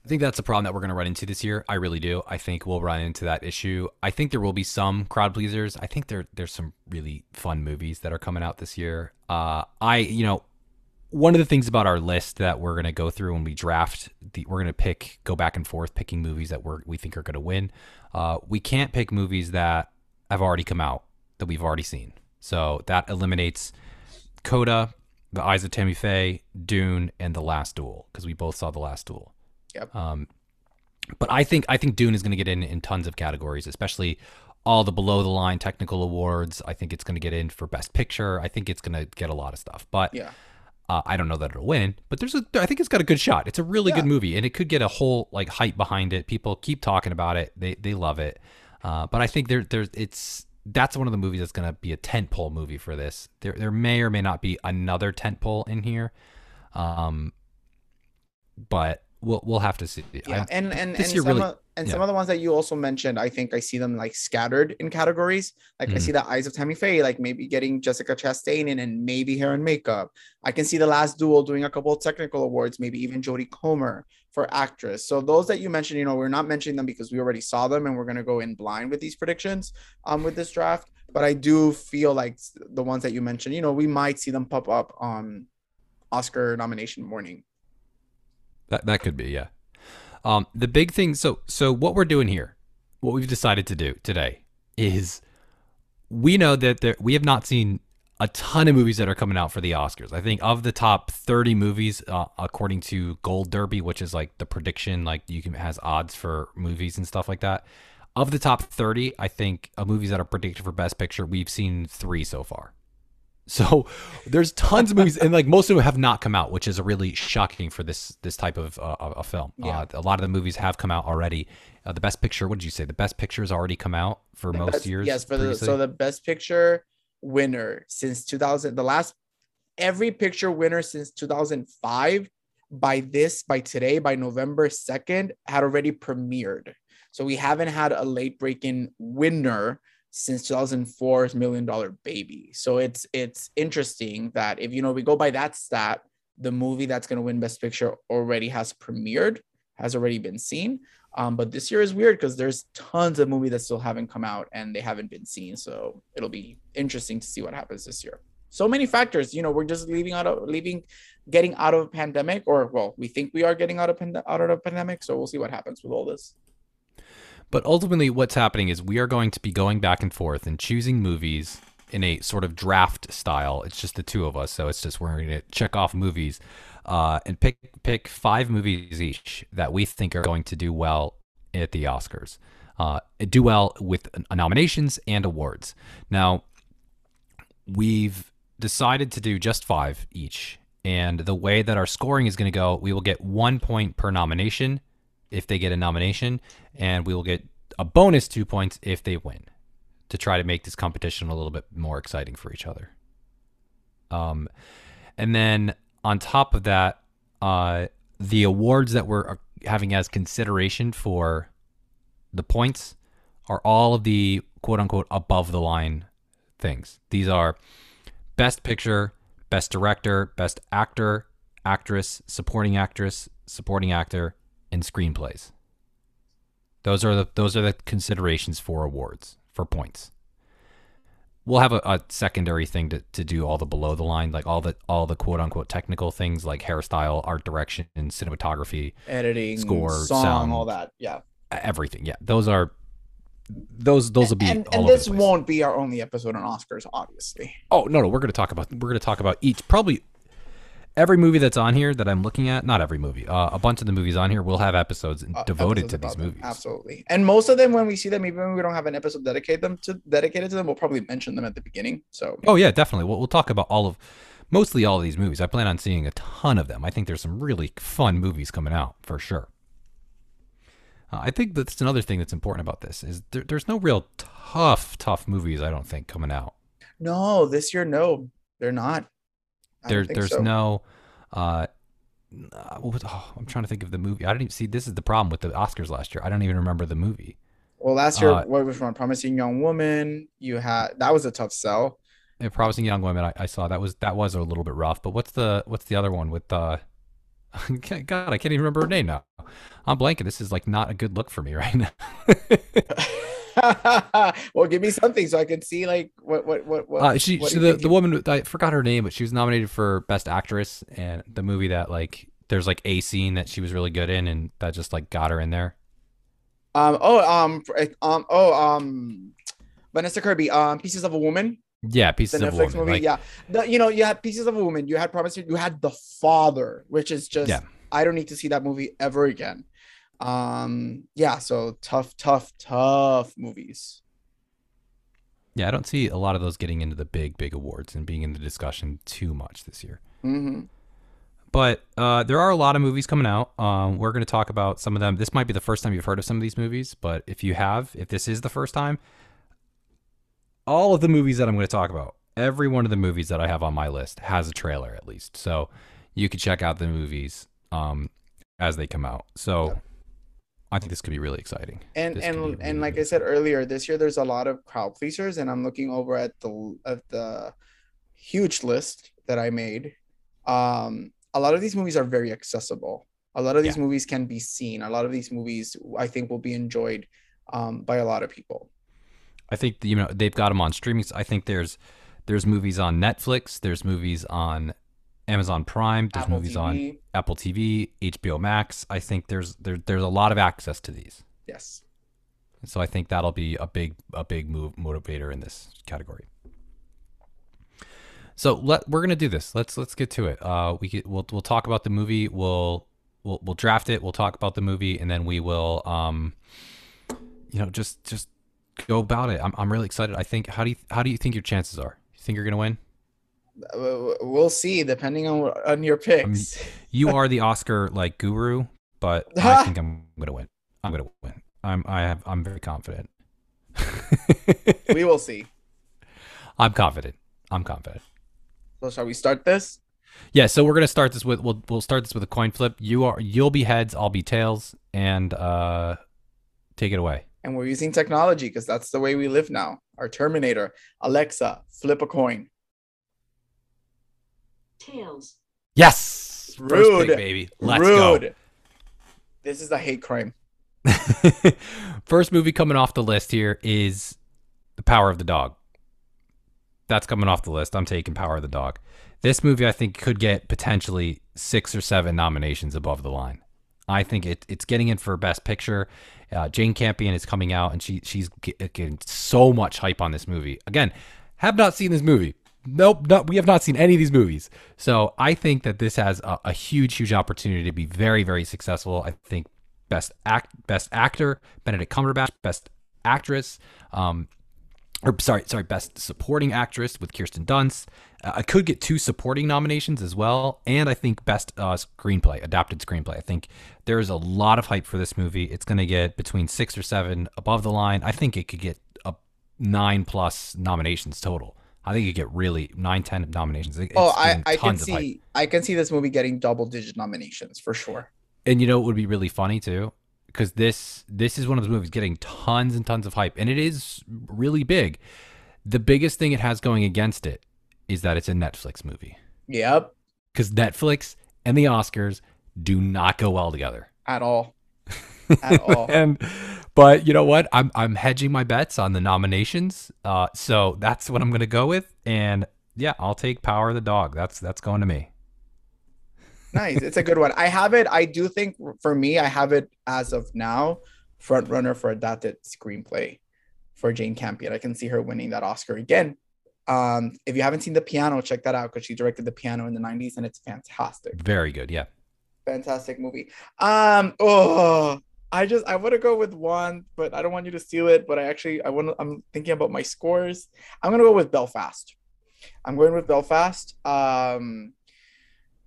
A: I think that's a problem that we're going to run into this year. I really do. I think we'll run into that issue. I think there will be some crowd pleasers. I think there there's some really fun movies that are coming out this year. Uh, I you know one of the things about our list that we're going to go through when we draft the we're going to pick go back and forth picking movies that we're we think are going to win. Uh, we can't pick movies that have already come out that we've already seen. So that eliminates Coda, The Eyes of Tammy Faye, Dune, and The Last Duel because we both saw The Last Duel.
B: Yep.
A: Um, but I think I think Dune is going to get in in tons of categories, especially all the below the line technical awards. I think it's going to get in for Best Picture. I think it's going to get a lot of stuff. But
B: Yeah.
A: Uh, I don't know that it'll win. But there's a I think it's got a good shot. It's a really
B: Yeah.
A: good movie, and it could get a whole like hype behind it. People keep talking about it. They they love it. Uh, but I think there there's it's that's one of the movies that's going to be a tentpole movie for this. There there may or may not be another tentpole in here. Um, but we'll we'll have to see.
B: yeah
A: I-
B: and and, and some,
A: really-
B: of, and
A: yeah.
B: some of the ones that you also mentioned i think i see them like scattered in categories like i
A: Mhm.
B: see the eyes of tammy faye like maybe getting jessica chastain in and maybe hair and makeup i can see the last duel doing a couple of technical awards maybe even jodie comer for actress so those that you mentioned you know we're not mentioning them because we already saw them and we're going to go in blind with these predictions um with this draft but i do feel like the ones that you mentioned you know we might see them pop up on oscar nomination morning
A: That that could be, yeah. Um, the big thing. So so what we're doing here, what we've decided to do today is we know that there we have not seen a ton of movies that are coming out for the Oscars. I think of the top 30 movies, uh, according to Gold Derby, which is like the prediction, like you can has odds for movies and stuff like that. Of the top 30, I think of movies that are predicted for Best Picture, we've seen three so far. So <laughs> there's tons of movies, and like most of them have not come out, which is really shocking for this this type of uh, a film.
B: Yeah.
A: Uh, a lot of the movies have come out already. Uh, the Best Picture, what did you say? The Best Picture has already come out for
B: The
A: most
B: best-
A: years.
B: Yes, for the so the best picture winner since 2000, the last every picture winner since 2005 by this by today by November 2nd had already premiered. So we haven't had a late breaking winner since 2004's Million Dollar Baby. So it's it's interesting that if you know we go by that stat, the movie that's going to win best picture already has premiered has already been seen. Um, but this year is weird because there's tons of movies that still haven't come out and they haven't been seen. So it'll be interesting to see what happens this year. So many factors, you know, we're just leaving out of leaving, getting out of a pandemic, or well, we think we are getting out of pand- out of a pandemic. So we'll see what happens with all this.
A: But ultimately, what's happening is we are going to be going back and forth and choosing movies in a sort of draft style. It's just the two of us, so it's just we're going to check off movies uh, and pick pick five movies each that we think are going to do well at the Oscars. Uh, do well with nominations and awards. Now, we've decided to do just five each. And the way that our scoring is going to go, we will get one point per nomination if they get a nomination, and we will get a bonus two points if they win to try to make this competition a little bit more exciting for each other. Um, and then on top of that, uh, the awards that we're uh, having as consideration for the points are all of the quote unquote above the line things. These are best picture, best director, best actor, actress, supporting actress, supporting actor, and screenplays. Those are the those are the considerations for awards for points. We'll have a, a, secondary thing to, to do all the below the line, like all the all the quote unquote technical things like hairstyle, art direction, cinematography,
B: editing,
A: score,
B: song,
A: sound,
B: all that. Yeah,
A: everything. Yeah, those are those those will be
B: and, and this won't be our only episode on Oscars, obviously.
A: Oh no, no, we're gonna talk about we're gonna talk about each probably every movie that's on here that I'm looking at. Not every movie, uh, a bunch of the movies on here will have episodes
B: Uh,
A: devoted
B: episodes
A: to these
B: about them.
A: movies.
B: Absolutely. And most of them, when we see them, even when we don't have an episode dedicated them to dedicated to them, we'll probably mention them at the beginning. So
A: Oh yeah, definitely. We'll, we'll talk about all of mostly all of these movies. I plan on seeing a ton of them. I think there's some really fun movies coming out for sure. Uh, I think that's another thing that's important about this is there, there's no real tough, tough movies. I don't think coming out.
B: no, this year, no, they're not.
A: There, there's
B: so.
A: no. Uh, uh, what was, oh, I'm trying to think of the movie. I didn't even see. This is the problem with the Oscars last year. I don't even remember the movie.
B: Well, last year,
A: uh,
B: what was one? Promising Young Woman. You had that was a tough sell.
A: Yeah, Promising Young Woman, I, I saw that was that was a little bit rough. But what's the what's the other one with uh <laughs> God, I can't even remember her name now. I'm blanking. This is like not a good look for me right now. <laughs> <laughs>
B: well, give me something so I can see like what what what what.
A: uh, she,
B: what you
A: the,
B: think
A: the woman I forgot her name, but she was nominated for best actress and the movie that like there's like a scene that she was really good in and that just like got her in there.
B: Um. Oh. Um. Um. Oh. Um. Vanessa Kirby. Um. Pieces of a Woman.
A: Yeah,
B: The
A: pieces of a
B: Netflix
A: woman.
B: movie.
A: like-
B: yeah. The, you know, you had Pieces of a Woman. You had Promising. You had The Father, which is just.
A: Yeah.
B: I don't need to see that movie ever again. Um. Yeah. So tough, tough, tough movies.
A: yeah, I don't see a lot of those getting into the big, big awards and being in the discussion too much this year.
B: hmm
A: But uh, there are a lot of movies coming out. Um, we're going to talk about some of them. This might be the first time you've heard of some of these movies, but if you have, if this is the first time, all of the movies that I'm going to talk about, every one of the movies that I have on my list has a trailer at least. So you can check out the movies um, as they come out. So I think this could be really exciting.
B: and
A: This
B: and
A: be
B: and
A: really
B: like I said earlier, this year there's a lot of crowd pleasers, and I'm looking over at the at the huge list that I made. Um, a lot of these movies are very accessible. A lot of these
A: Yeah.
B: movies can be seen. A lot of these movies I think will be enjoyed um, by a lot of people.
A: I think you know they've got them on streaming. I think there's there's movies on Netflix. There's movies on Amazon Prime. There's
B: Apple
A: movies on Apple TV, HBO Max. I think there's there, there's a lot of access to these.
B: yes.
A: So I think that'll be a big a big move motivator in this category. So let we're gonna do this. Let's let's get to it. Uh, we get, we'll we'll talk about the movie. We'll we'll we'll draft it. We'll talk about the movie, and then we will um, you know, just just go about it. I'm I'm really excited. I think how do you how do you think your chances are? You think you're gonna win?
B: Uh, We'll see, depending on on your picks. <laughs>
A: You are the Oscar like guru, but I <laughs> think I'm gonna win. I'm gonna win. I'm I have I'm very confident. <laughs>
B: we will see.
A: I'm confident. I'm confident.
B: So shall we start this?
A: Yeah, so we're gonna start this with we'll we'll start this with a coin flip. You are you'll be heads, I'll be tails, and uh take it away.
B: And we're using technology because that's the way we live now. Our Terminator, Alexa, flip a coin.
C: Tails.
A: Yes! First
B: Rude.
A: pick, baby. Let's
B: Rude.
A: go.
B: This is a hate crime. <laughs>
A: First movie coming off the list here is The Power of the Dog. That's coming off the list. I'm taking Power of the Dog. This movie, I think, could get potentially six or seven nominations above the line. I think it, it's getting in for Best Picture. Uh, Jane Campion is coming out, and she she's getting so much hype on this movie. Again, have not seen this movie. Nope, no, we have not seen any of these movies. So I think that this has a, a huge, huge opportunity to be very, very successful. I think best act, best actor, Benedict Cumberbatch, best actress, um, or sorry, sorry, best supporting actress with Kirsten Dunst. Uh, I could get two supporting nominations as well, and I think best uh, screenplay, adapted screenplay. I think there is a lot of hype for this movie. It's going to get between six or seven above the line. I think it could get a nine plus nominations total. I think you get really nine, ten nominations. It's
B: oh, I, I can see, I can see this movie getting double digit nominations for sure.
A: And you know it would be really funny too, because this this is one of those movies getting tons and tons of hype, and it is really big. The biggest thing it has going against it is that it's a Netflix movie.
B: Yep.
A: Because Netflix and the Oscars do not go well together
B: at all. <laughs> At all.
A: and but you know what? I'm I'm hedging my bets on the nominations. Uh, so that's what I'm gonna go with. And yeah, I'll take Power of the Dog. That's that's going to me.
B: nice. It's a good one. I have it. I do think for me, I have it as of now, front runner for adapted screenplay for Jane Campion. I can see her winning that Oscar again. Um, if you haven't seen the piano, check that out because she directed the piano in the 90s and it's fantastic.
A: Very good. Yeah.
B: Fantastic movie. Um, oh, I just I want to go with one, but I don't want you to steal it. But I actually I want I'm thinking about my scores. I'm gonna go with Belfast. I'm going with Belfast. Um,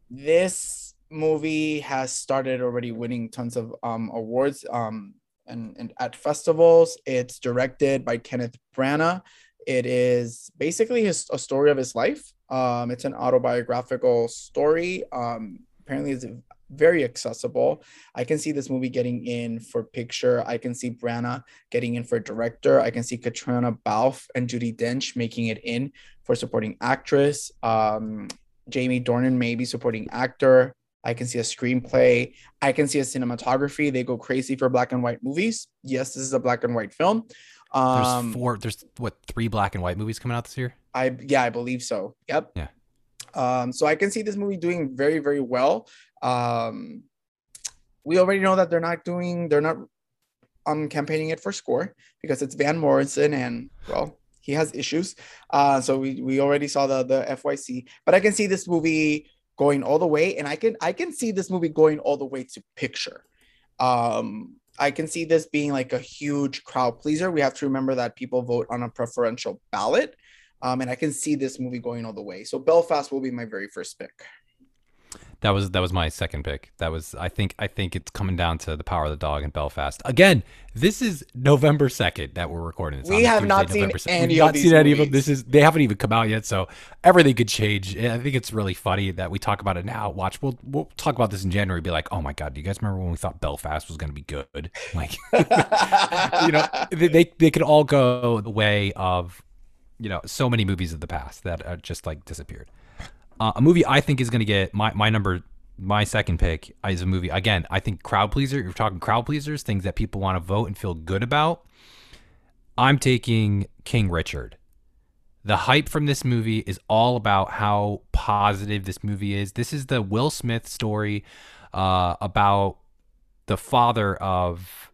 B: this movie has started already winning tons of um awards um and, and at festivals. It's directed by Kenneth Branagh. It is basically his, a story of his life. Um, it's an autobiographical story. Um, apparently, it's very accessible. I can see this movie getting in for picture. I can see Branagh getting in for director. I can see Caitríona Balfe and Judi Dench making it in for supporting actress. Um, Jamie Dornan maybe supporting actor. I can see a screenplay. I can see a cinematography. They go crazy for black and white movies. Yes, this is a black and white film.
A: Um, there's four. There's what three black and white movies coming out this year?
B: I yeah, I believe so. Yep.
A: Yeah.
B: Um, so I can see this movie doing very, very well. Um, we already know that they're not doing, they're not um campaigning it for score because it's Van Morrison and well, he has issues. Uh, so we we already saw the the FYC, but I can see this movie going all the way, and I can I can see this movie going all the way to picture. Um, I can see this being like a huge crowd pleaser. We have to remember that people vote on a preferential ballot. Um, and I can see this movie going all the way. So Belfast will be my very first pick.
A: That was that was my second pick. That was I think I think it's coming down to the power of the dog and Belfast. Again, this is November second that we're recording.
B: It's we have not
A: November
B: seen any We've not seen any of them.
A: This is they haven't even come out yet, so everything could change. I think it's really funny that we talk about it now. Watch, we'll we'll talk about this in January. Be like, oh my god, do you guys remember when we thought Belfast was going to be good? <laughs> Like, <laughs> you know, they they could all go the way of you know so many movies of the past that are just like disappeared. Uh, a movie I think is going to get my my number my second pick is a movie again. I think crowd pleaser. You're talking crowd pleasers, things that people want to vote and feel good about. I'm taking King Richard. The hype from this movie is all about how positive this movie is. This is the Will Smith story uh, about the father of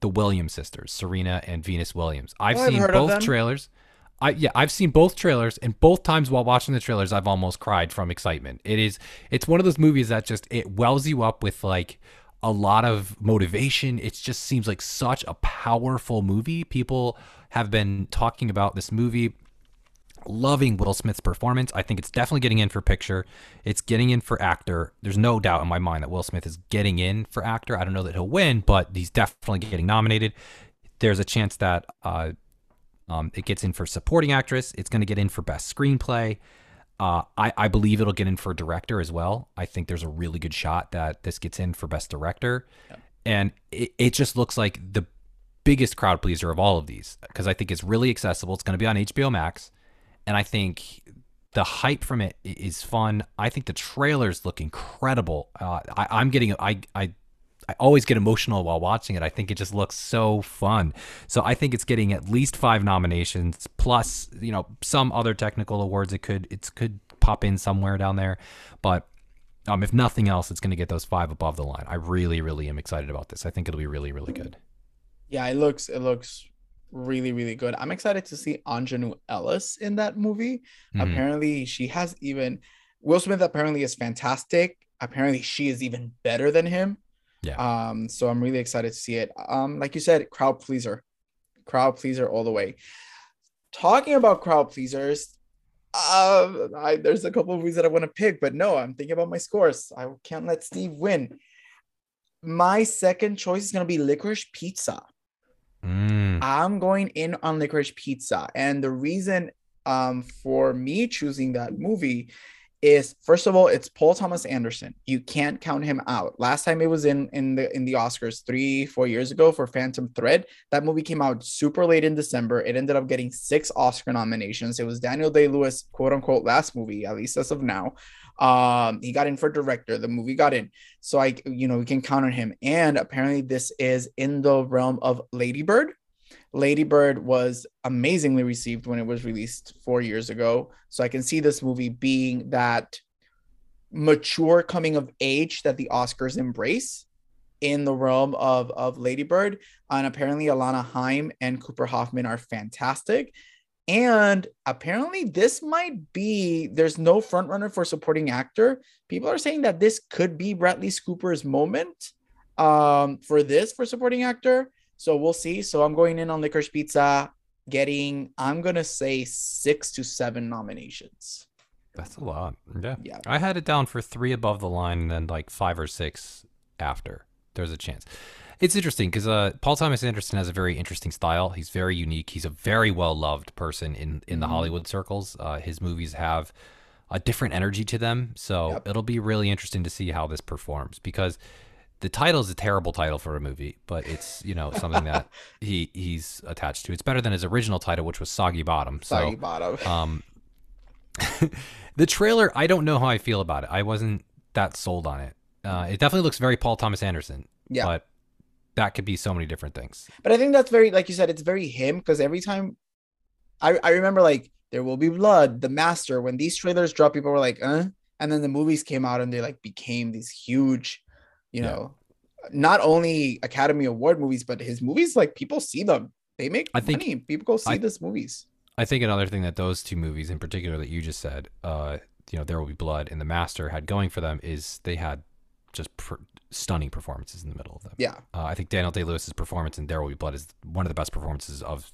A: the Williams sisters, Serena and Venus Williams. I've oh, seen I've both trailers. I yeah, I've seen both trailers, and both times while watching the trailers, I've almost cried from excitement. It is it's one of those movies that just it wells you up with like a lot of motivation. It just seems like such a powerful movie. People have been talking about this movie loving Will Smith's performance. I think it's definitely getting in for picture. It's getting in for actor. There's no doubt in my mind that Will Smith is getting in for actor. I don't know that he'll win, but he's definitely getting nominated. There's a chance that uh, um, it gets in for supporting actress. It's going to get in for best screenplay. Uh, I, I believe it'll get in for director as well. I think there's a really good shot that this gets in for best director. Yeah. And it, it just looks like the biggest crowd pleaser of all of these because I think it's really accessible. It's going to be on HBO Max. And I think the hype from it is fun. I think the trailers look incredible. Uh, I, I'm getting, I, I I always get emotional while watching it. I think it just looks so fun. So I think it's getting at least five nominations plus, you know, some other technical awards. It could it could pop in somewhere down there, but um, if nothing else, it's going to get those five above the line. I really, really am excited about this. I think it'll be really, really good.
B: Yeah, it looks it looks really really good. I'm excited to see Aunjanue Ellis in that movie.
A: Mhm.
B: Apparently, she has even Will Smith. Apparently, is fantastic. Apparently, she is even better than him.
A: Yeah.
B: Um. So I'm really excited to see it. Um. Like you said, crowd pleaser, crowd pleaser all the way. Talking about crowd pleasers, uh, I, there's a couple of movies that I want to pick, but no, I'm thinking about my scores. I can't let Steve win. My second choice is gonna be Licorice Pizza.
A: Mm.
B: I'm going in on Licorice Pizza, and the reason um for me choosing that movie is first of all it's Paul Thomas Anderson. You can't count him out. Last time it was in in the in the Oscars 3 4 years ago for Phantom Thread. That movie came out super late in December. It ended up getting 6 Oscar nominations. It was Daniel Day-Lewis quote unquote last movie at least as of now. Um he got in for director. The movie got in. So I you know we can count on him and apparently this is in the realm of Lady Bird. Lady Bird was amazingly received when it was released four years ago. So I can see this movie being that mature coming of age that the Oscars embrace in the realm of, of Lady Bird. And apparently, Alana Haim and Cooper Hoffman are fantastic. And apparently, this might be there's no frontrunner for supporting actor. People are saying that this could be Bradley Cooper's moment um, for this for supporting actor. So we'll see. So I'm going in on Licorice Pizza, getting I'm gonna say six to seven nominations.
A: That's a lot. Yeah.
B: Yeah.
A: I had it down for three above the line and then like five or six after. There's a chance. It's interesting because uh, Paul Thomas Anderson has a very interesting style. He's very unique. He's a very well loved person in in the
B: Mhm.
A: Hollywood circles. Uh, his movies have a different energy to them, so
B: Yep.
A: it'll be really interesting to see how this performs because the title is a terrible title for a movie, but it's you know something that <laughs> he he's attached to. It's better than his original title, which was Soggy Bottom. So
B: Soggy bottom. <laughs>
A: um, <laughs> the trailer, I don't know how I feel about it. I wasn't that sold on it. Uh, it definitely looks very Paul Thomas Anderson,
B: Yeah.
A: but that could be so many different things.
B: But I think that's very, like you said, it's very him because every time I, I remember like There Will Be Blood, The Master, when these trailers dropped, people were like, uh, and then the movies came out and they like became these huge, you
A: Yeah.
B: know, not only Academy Award movies, but his movies, like people see them. They make
A: I think-
B: money. People go see
A: I-
B: this movies.
A: I think another thing that those two movies in particular that you just said, uh, you know, There Will Be Blood and The Master had going for them is they had just pr- stunning performances in the middle of them.
B: Yeah.
A: Uh, I think Daniel Day Lewis's performance in There Will Be Blood is one of the best performances of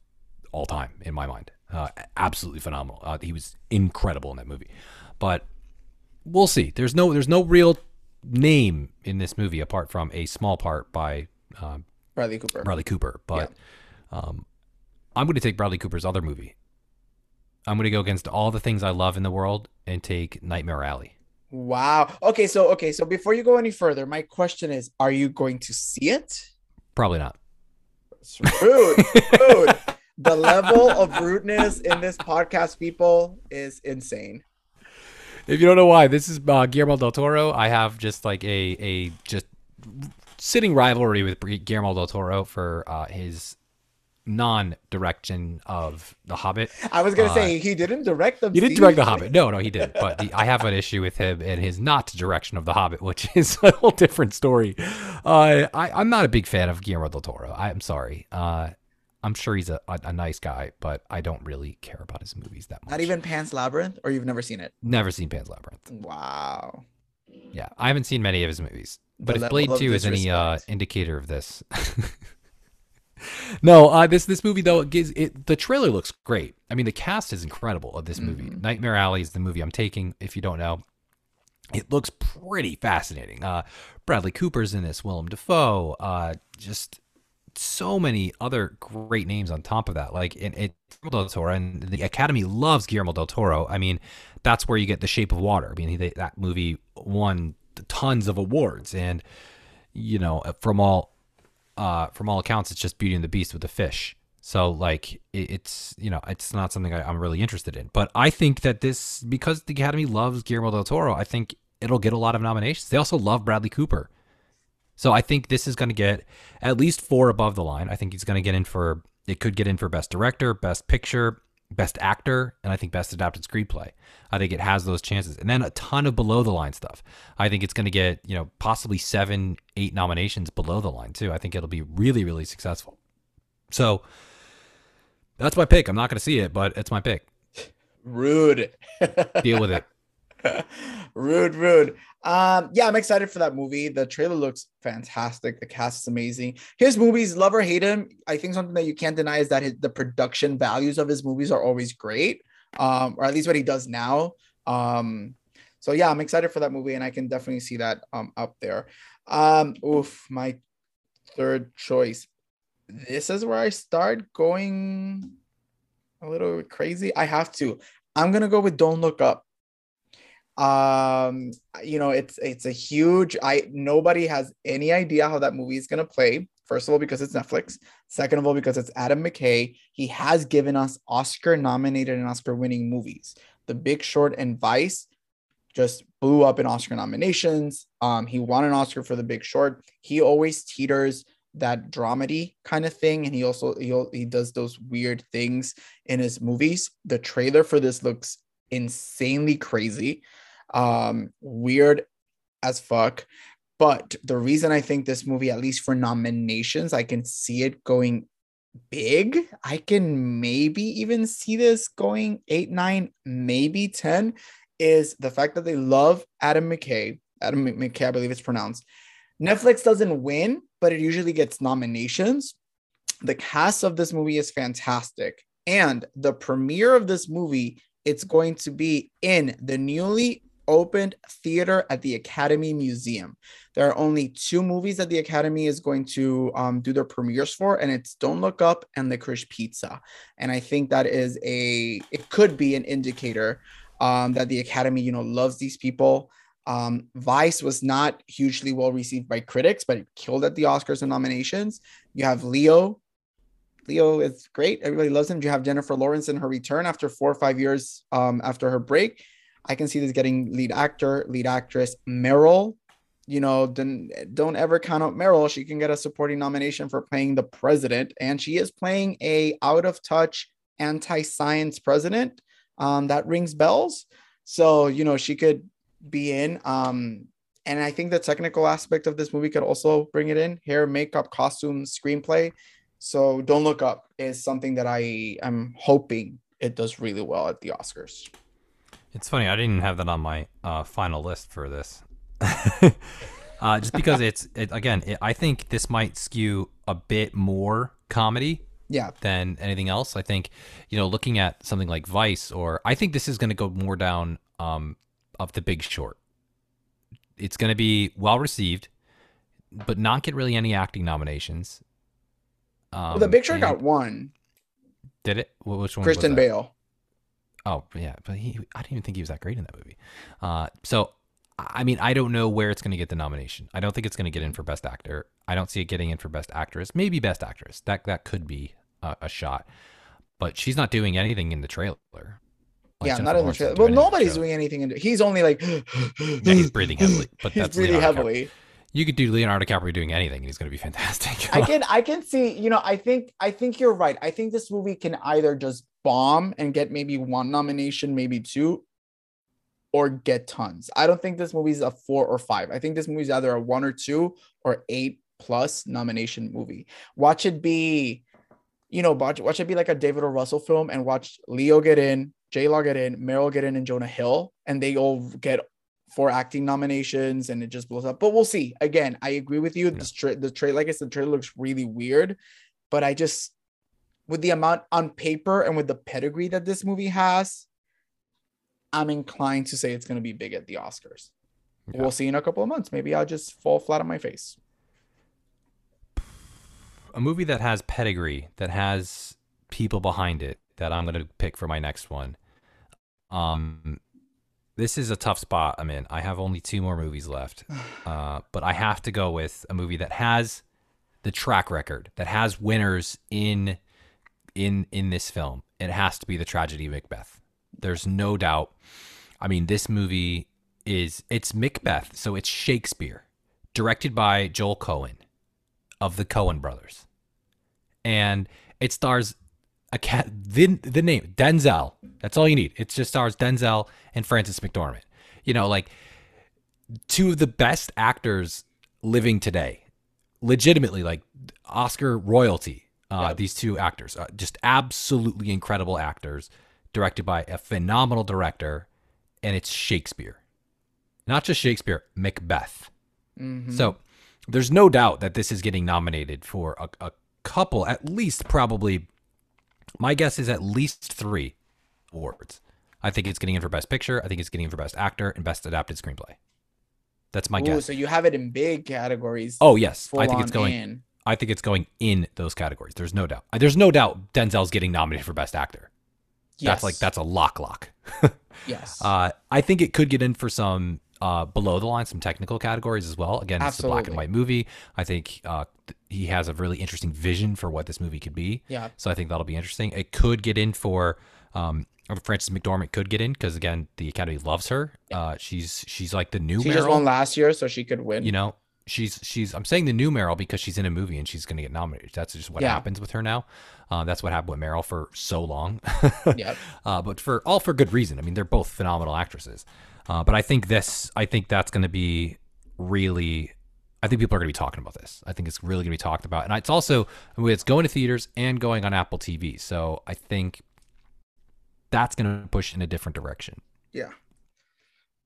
A: all time in my mind. Uh, absolutely phenomenal. Uh, he was incredible in that movie. But we'll see. There's no there's no real name in this movie apart from a small part by um,
B: Bradley Cooper.
A: Bradley Cooper. But um, I'm going to take Bradley Cooper's other movie. I'm going to go against all the things I love in the world and take Nightmare Alley.
B: Wow. Okay, so okay, so before you go any further, my question is, are you going to see it?
A: Probably not.
B: It's rude. rude. <laughs> The level of rudeness in this podcast, people, is insane.
A: If you don't know why, this is uh, Guillermo del Toro. I have just like a a just sitting rivalry with Guillermo del Toro for uh, his non-direction of The Hobbit.
B: I was gonna
A: Uh,
B: say he didn't direct them.
A: He didn't direct The Hobbit. No, no, he didn't. But the, I have an issue with him and his not direction of The Hobbit, which <laughs> is a whole different story. Uh, I, I'm not a big fan of Guillermo del Toro. I'm sorry. Uh, I'm sure he's a, a, a nice guy, but I don't really care about his movies that much.
B: Not even Pan's Labyrinth, or you've never seen it.
A: Never seen Pan's Labyrinth.
B: Wow.
A: Yeah, I haven't seen many of his movies. But
B: The
A: if Blade Two is any uh, indicator of this, <laughs> no, uh, this this movie though it gives it the trailer looks great. I mean, the cast is incredible of this movie.
B: Mhm.
A: Nightmare Alley is the movie I'm taking. If you don't know, it looks pretty fascinating. Uh, Bradley Cooper's in this, Willem Dafoe, uh, just so many other great names on top of that. Like in it, Guillermo del Toro, and the Academy loves Guillermo del Toro. I mean, that's where you get The Shape of Water. I mean, they, that movie won tons of awards, and you know, from all uh, from all accounts, it's just Beauty and the Beast with the fish. So like it, it's you know it's not something I, I'm really interested in. But I think that this because the Academy loves Guillermo del Toro, I think it'll get a lot of nominations. They also love Bradley Cooper. So I think this is going to get at least four above the line. I think he's going to get in for it could get in for best director, best picture, best actor, and I think best adapted screenplay. I think it has those chances. And then a ton of below the line stuff. I think it's going to get, you know, possibly 7, 8 nominations below the line too. I think it'll be really really successful. So that's my pick. I'm not going to see it, but it's my pick.
B: Rude.
A: Deal with it. <laughs>
B: rude, rude. Um, yeah, I'm excited for that movie. The trailer looks fantastic. The cast is amazing. His movies, love or hate him, I think something that you can't deny is that his, the production values of his movies are always great, um, or at least what he does now. Um, so yeah, I'm excited for that movie, and I can definitely see that um up there. Um, oof, my third choice. This is where I start going a little crazy. I have to. I'm gonna go with Don't Look Up um you know it's it's a huge i nobody has any idea how that movie is going to play. First of all because it's netflix. Second of all because it's adam mckay. He has given us oscar nominated and oscar winning movies. The big short and vice just blew up in oscar nominations. Um he won an oscar for the big short. He always teeters that dramedy kind of thing and he also he, he does those weird things in his movies. The trailer for this looks insanely crazy um, weird as fuck. But the reason I think this movie, at least for nominations, I can see it going big. I can maybe even see this going eight, nine, maybe 10 is the fact that they love Adam McKay. Adam McKay, I believe it's pronounced. Netflix doesn't win, but it usually gets nominations. The cast of this movie is fantastic. And the premiere of this movie, it's going to be in the newly opened theater at the Academy Museum. There are only two movies that the Academy is going to um, do their premieres for, and it's Don't Look Up and Licorice Pizza. And I think that is a, it could be an indicator um, that the Academy, you know, loves these people. Um, Vice was not hugely well received by critics, but it killed at the Oscars and nominations. You have Leo. Leo is great. Everybody loves him. You have Jennifer Lawrence in her return after four or five years um, after her break. I can see this getting lead actor, lead actress, Meryl. You know, don't, don't ever count out Meryl. She can get a supporting nomination for playing the president, and she is playing a out of touch anti-science president. Um, that rings bells. So you know, she could be in. Um, and I think the technical aspect of this movie could also bring it in: hair, makeup, costumes, screenplay. So don't look up is something that I am hoping it does really well at the Oscars.
A: It's funny. I didn't have that on my uh, final list for this, <laughs> uh, just because it's it, again. It, I think this might skew a bit more comedy,
B: yeah,
A: than anything else. I think you know, looking at something like Vice, or I think this is going to go more down um, of The Big Short. It's going to be well received, but not get really any acting nominations.
B: Um, well, The Big Short got one.
A: Did it? Which one?
B: Christian Bale.
A: Oh yeah, but he I didn't even think he was that great in that movie. Uh, so I mean, I don't know where it's going to get the nomination. I don't think it's going to get in for Best Actor. I don't see it getting in for Best Actress. Maybe Best Actress. That that could be a, a shot. But she's not doing anything in the trailer.
B: Like yeah, Jennifer not in the trailer. Well, nobody's doing anything. In, he's only like <gasps>
A: yeah, he's breathing heavily. But
B: he's
A: that's
B: breathing heavily.
A: You could do Leonardo DiCaprio doing anything, and he's going to be fantastic. <laughs>
B: I can I can see. You know, I think I think you're right. I think this movie can either just bomb and get maybe one nomination, maybe two, or get tons. I don't think this movie's a four or five. I think this movie's either a one or two or eight plus nomination movie. Watch it be, you know, watch, watch it be like a David O. Russell film and watch Leo get in, J Law get in, Meryl get in, and Jonah Hill, and they all get four acting nominations and it just blows up. But we'll see. Again, I agree with you. Yeah. The, tra- the trailer, like I said, the trailer looks really weird, but I just with the amount on paper and with the pedigree that this movie has, I'm inclined to say it's going to be big at the Oscars. Yeah. We'll see in a couple of months. Maybe I'll just fall flat on my face.
A: A movie that has pedigree, that has people behind it, that I'm going to pick for my next one. Um, this is a tough spot I'm in. I have only two more movies left, <sighs> uh, but I have to go with a movie that has the track record, that has winners in in in this film, it has to be the tragedy of Macbeth. There's no doubt. I mean, this movie is it's Macbeth, so it's Shakespeare, directed by Joel Coen of the Coen brothers. And it stars a cat the, the name Denzel. That's all you need. It just stars Denzel and Frances McDormand. You know, like two of the best actors living today. Legitimately like Oscar royalty. Uh,
B: Yep.
A: these two actors, uh, just absolutely incredible actors, directed by a phenomenal director, and it's Shakespeare, not just Shakespeare, Macbeth.
B: Mhm.
A: So there's no doubt that this is getting nominated for a, a couple, at least probably. My guess is at least three awards. I think it's getting in for Best Picture. I think it's getting in for Best Actor and Best Adapted Screenplay. That's my
B: Ooh,
A: guess.
B: so you have it in big categories.
A: Oh yes, I think it's going.
B: in.
A: I think it's going in those categories. There's no doubt. There's no doubt Denzel's getting nominated for Best Actor. That's like that's a lock lock. <laughs>
B: Yes.
A: Uh, I think it could get in for some uh, below the line, some technical categories as well. Again, it's a black and white movie. I think uh, th- he has a really interesting vision for what this movie could be.
B: yeah.
A: So I think that'll be interesting. It could get in for um, Frances McDormand could get in because again, the Academy loves her. Uh, she's she's like the new
B: She just
A: Meryl.
B: won last year, so she could win.
A: you know, she's she's. I'm saying the new Meryl because she's in a movie and she's going to get nominated. That's just what
B: Yeah.
A: happens with her now. Uh, that's what happened with Meryl for so long. <laughs>
B: Yep.
A: uh, but for all for good reason. I mean, they're both phenomenal actresses. Uh, but I think this, I think that's going to be really. I think people are going to be talking about this. I think it's really going to be talked about, and it's also I mean, it's going to theaters and going on Apple TV. So I think that's going to push in a different direction.
B: Yeah.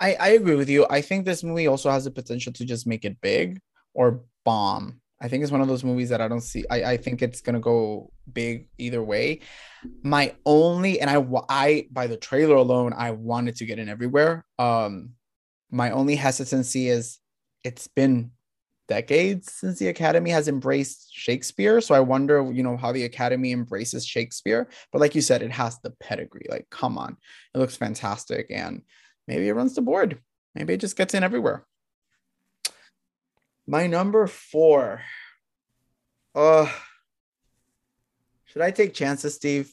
B: I, I agree with you. I think this movie also has the potential to just make it big or bomb. I think it's one of those movies that I don't see. I, I think it's gonna go big either way. My only and I I by the trailer alone, I wanted to get in everywhere. Um, my only hesitancy is it's been decades since the Academy has embraced Shakespeare. So I wonder, you know, how the Academy embraces Shakespeare. But like you said, it has the pedigree. Like, come on, it looks fantastic, and maybe it runs the board. Maybe it just gets in everywhere. My number four. Uh should I take chances, Steve?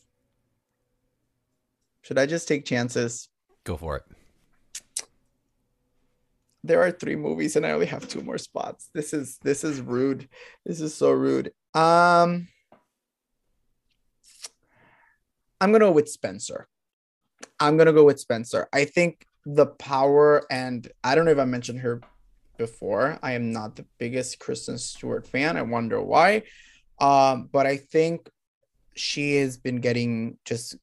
B: Should I just take chances?
A: Go for it.
B: There are three movies and I only have two more spots. This is this is rude. This is so rude. Um I'm gonna go with Spencer. I'm gonna go with Spencer. I think the power and I don't know if I mentioned her before. I am not the biggest Kristen Stewart fan. I wonder why. Um, but I think she has been getting just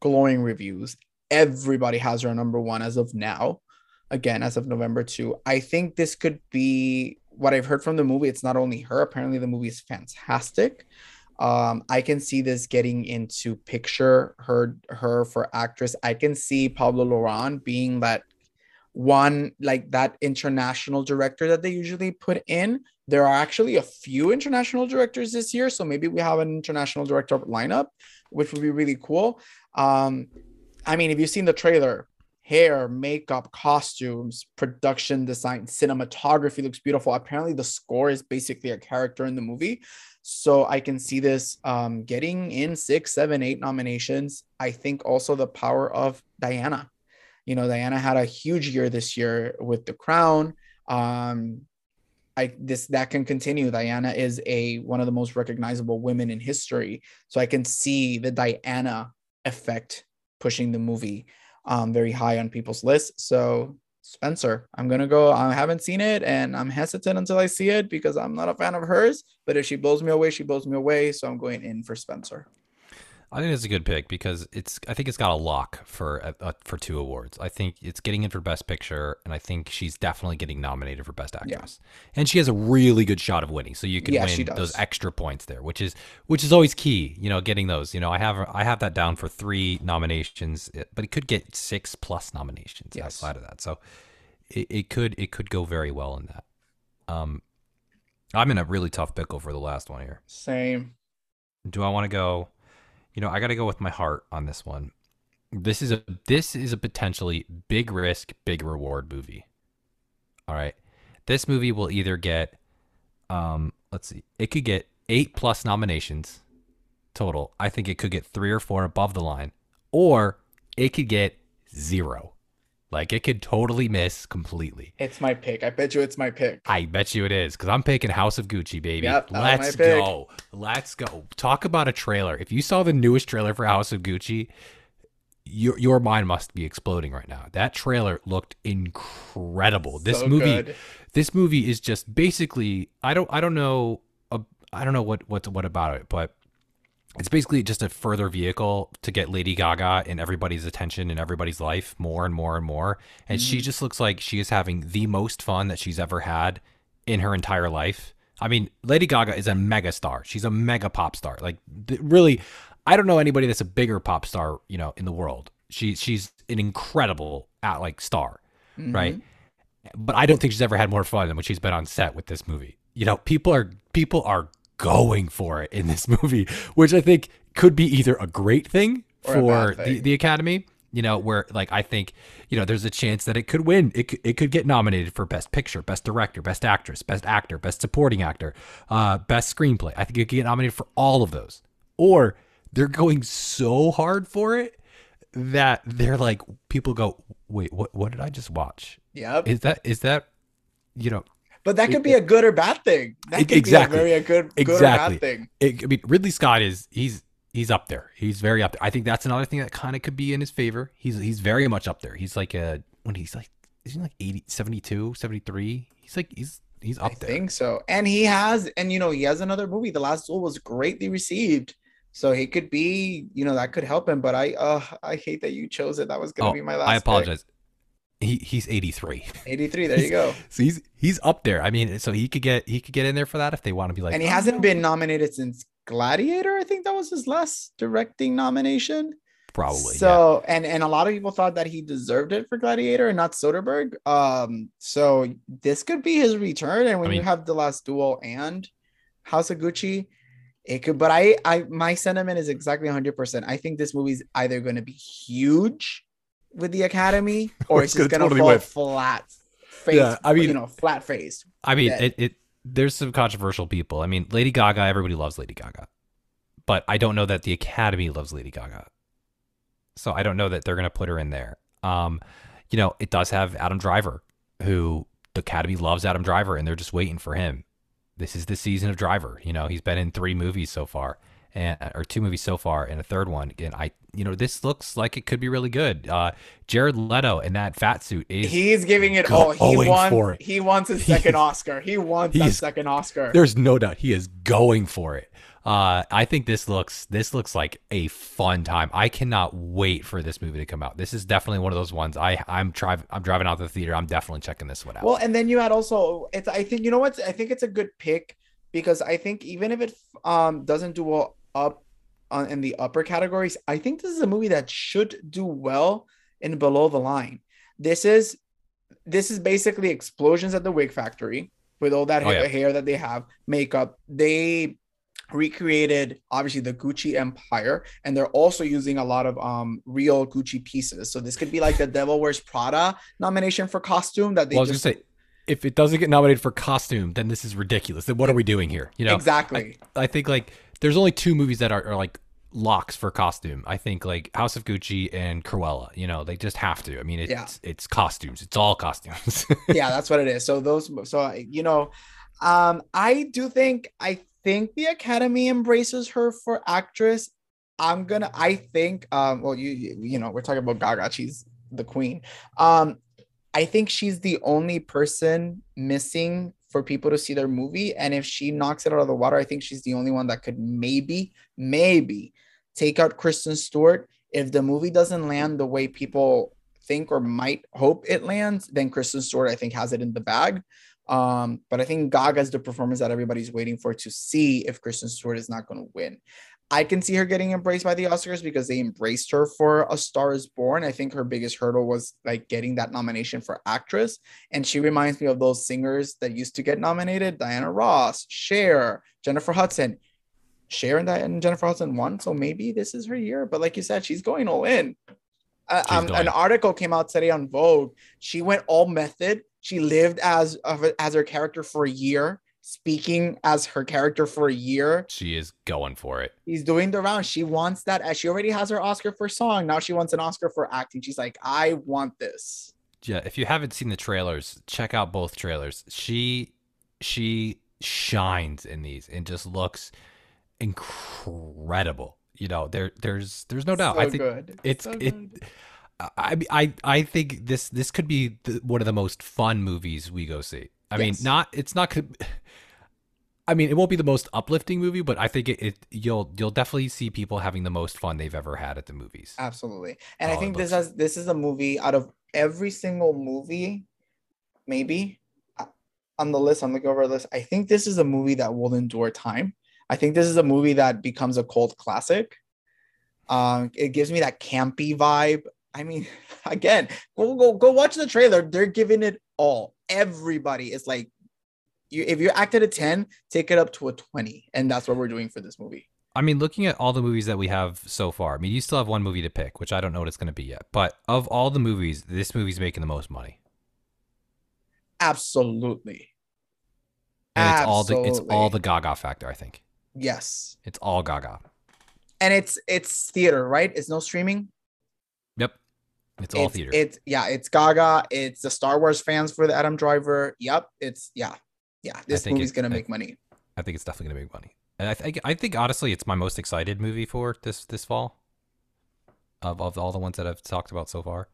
B: glowing reviews. Everybody has her number one as of now. Again, as of November 2. I think this could be what I've heard from the movie. It's not only her, apparently, the movie is fantastic. Um, I can see this getting into picture her her for actress. I can see Pablo Larraín being that one like that international director that they usually put in. There are actually a few international directors this year, so maybe we have an international director lineup, which would be really cool. Um, I mean, if you've seen the trailer, hair, makeup, costumes, production design, cinematography looks beautiful. Apparently, the score is basically a character in the movie. So I can see this um, getting in six, seven, eight nominations. I think also the power of Diana. You know, Diana had a huge year this year with The Crown. Um, I this that can continue. Diana is a one of the most recognizable women in history. So I can see the Diana effect pushing the movie um, very high on people's lists. So Spencer, I'm gonna go. I haven't seen it, and I'm hesitant until I see it because I'm not a fan of hers. But if she blows me away, she blows me away. So I'm going in for Spencer.
A: I think it's a good pick because it's. I think it's got a lock for uh, uh, for two awards. I think it's getting in for Best Picture, and I think she's definitely getting nominated for Best Actress. And she has a really good shot of winning, so you can
B: Yeah,
A: win those extra points there, which is which is always key. You know, getting those. You know, I have I have that down for three nominations, but it could get six plus nominations
B: Yes.
A: outside of that. So it, it could it could go very well in that. Um, I'm in a really tough pickle for the last one here.
B: Same.
A: Do I want to go? You know, I got to go with my heart on this one. This is a this is a potentially big risk, big reward movie. All right. This movie will either get um let's see. It could get 8 plus nominations total. I think it could get 3 or 4 above the line or it could get 0. Like it could totally miss completely.
B: It's my pick. I bet you it's my pick.
A: I bet you it is because I'm picking House of Gucci, baby.
B: Yep,
A: Let's
B: my pick.
A: go. Let's go. Talk about a trailer. If you saw the newest trailer for House of Gucci, your your mind must be exploding right now. That trailer looked incredible. This movie,
B: good.
A: this movie is just basically. I don't. I don't know. Uh, I don't know what what what about it, but it's basically just a further vehicle to get Lady Gaga in everybody's attention in everybody's life more and more and more. And she mm. just looks like she is having the most fun that she's ever had in her entire life. I mean, Lady Gaga is a mega star. She's a mega pop star. Like really, I don't know anybody that's a bigger pop star, you know, in the world. She she's an incredible at like star, right? Mm-hmm. But I don't think she's ever had more fun than when she's been on set with this movie. You know, people are people are going for it in this <laughs> movie, which I think could be either a great thing
B: Or
A: for
B: bad
A: the, the Academy. You know, where like I think you know there's a chance that it could win. It could, it could get nominated for Best Picture, Best Director, Best Actress, Best Actor, Best Supporting Actor, uh, Best Screenplay. I think it could get nominated for all of those. Or they're going so hard for it that they're like people go, wait, what? What did I just watch?
B: yeah
A: Is that is that you know
B: But that could be a good or bad thing. That could
A: exactly.
B: be a very a good, good
A: Exactly.
B: or bad thing.
A: it, I mean, Ridley Scott is he's he's up there. He's very up there. I think that's another thing that kind of could be in his favor. He's he's very much up there. He's like a when he's like is he like 80, 72, 73? He's like he's he's up
B: I
A: there.
B: I think so. And he has, and you know, he has another movie. The Last Duel was greatly received. So he could be, you know, that could help him. But I uh I hate that you chose it. That was gonna
A: Oh,
B: be my last
A: I
B: pick.
A: He he's 83.
B: 83. There you go. <laughs>
A: So he's he's up there. I mean, so he could get he could get in there for that if they want to be like
B: and he
A: "Oh,
B: hasn't
A: no."
B: been nominated since Gladiator. I think that was his last directing nomination.
A: probably. yeah.
B: So and and a lot of people thought that he deserved it for Gladiator and not Soderbergh. Um, so this could be his return. And when you
A: mean-
B: have the last duel and House of Gucci, it could. But I, I, my sentiment is exactly 100. percent I think this movie's either going to be huge with the Academy, <laughs> or
A: Or
B: it's
A: it's
B: just
A: gonna
B: going to
A: totally
B: fall
A: whip.
B: flat. Face,
A: Yeah, I mean-
B: you know, flat faced.
A: I mean, it, it there's some controversial people. I mean, Lady Gaga, everybody loves Lady Gaga. But I don't know that the Academy loves Lady Gaga. So I don't know that they're going to put her in there. Um, you know, it does have Adam Driver, who the Academy loves Adam Driver and they're just waiting for him. This is the season of Driver. You know, he's been in 3 movies so far. And, or two movies so far and a third one And i you know this looks like it could be really good uh jared leto in that fat suit is
B: He's giving it all. He wants. He wants his <laughs> second Oscar. He wants that second Oscar.
A: There's no doubt he is going for it. Uh, I think this looks this looks like a fun time. I cannot wait for this movie to come out. This is definitely one of those ones. I I'm driving I'm driving out to the theater. I'm definitely checking this one out.
B: Well, and then you had also it's I think you know what I think it's a good pick because I think even if it um doesn't do well up on in the upper categories, I think this is a movie that should do well in below the line. This is this is basically explosions at the wig factory with all that
A: Oh,
B: ha-
A: yeah.
B: hair that they have, makeup. They recreated obviously the Gucci empire and they're also using a lot of um real Gucci pieces. So this could be like the Devil Wears Prada nomination for costume that they
A: Well, I was
B: just
A: gonna say if it doesn't get nominated for costume, then this is ridiculous. Then what are we doing here? You know,
B: exactly.
A: I think like there's only two movies that are, are like locks for costume. I think like House of Gucci and Cruella. You know, they just have to. I mean, it's
B: Yeah.
A: it's costumes. It's all costumes. <laughs>
B: yeah, that's what it is. So those, so you know, um, I do think I think the Academy embraces her for actress. I'm gonna. I think. Um. Well, you you you know, we're talking about Gaga. She's the queen. Um. I think she's the only person missing for people to see their movie. And if she knocks it out of the water, I think she's the only one that could maybe, maybe take out Kristen Stewart. If the movie doesn't land the way people think or might hope it lands, then Kristen Stewart, I think, has it in the bag. Um, but I think Gaga's the performance that everybody's waiting for to see if Kristen Stewart is not going to win. I can see her getting embraced by the Oscars because they embraced her for A Star is Born. I think her biggest hurdle was like getting that nomination for actress. And she reminds me of those singers that used to get nominated Diana Ross, Cher, Jennifer Hudson. Cher and, Di- and Jennifer Hudson won. So maybe this is her year. But like you said, she's going all in. Uh, um, an article came out today on Vogue. She went all method. She lived as as her character for a year, speaking as her character for a year.
A: she is going for it.
B: He's doing the round. She wants that as she already has her Oscar for song. Now she wants an Oscar for acting. She's like, I want this.
A: yeah, if you haven't seen the trailers, check out both trailers. She she shines in these and just looks incredible. You know, there there's there's no doubt.
B: So
A: I think
B: good.
A: it's
B: So
A: it.
B: good.
A: I I I think this this could be the, one of the most fun movies we go see. I mean, not it's not. <sighs> I mean, it won't be the most uplifting movie, but I think it, it you'll you'll definitely see people having the most fun they've ever had at the movies.
B: Absolutely. And I think this has this is a movie out of every single movie, maybe uh, on the list, on the cover list. I think this is a movie that will endure time. I think this is a movie that becomes a cult classic. Um, it gives me that campy vibe. I mean, <laughs> again, go go go watch the trailer. They're giving it all. Everybody is like, you if you act at a 10, take it up to a 20. And that's what we're doing for this movie.
A: I mean, looking at all the movies that we have so far, I mean, you still have one movie to pick, which I don't know what it's going to be yet. But of all the movies, this movie's making the most money,
B: Absolutely.
A: and it's all the it's all the Gaga factor. I think
B: Yes.
A: it's all Gaga.
B: and it's it's theater, right? It's no streaming.
A: It's all
B: it's,
A: theater.
B: It's yeah, it's Gaga. It's the Star Wars fans for the Adam Driver. Yep, it's yeah, yeah. This movie's
A: it-
B: gonna
A: I-
B: make money.
A: I think it's definitely going to make money. And I think I think honestly, it's my most excited movie for this this fall. Of of all the ones that I've talked about so far,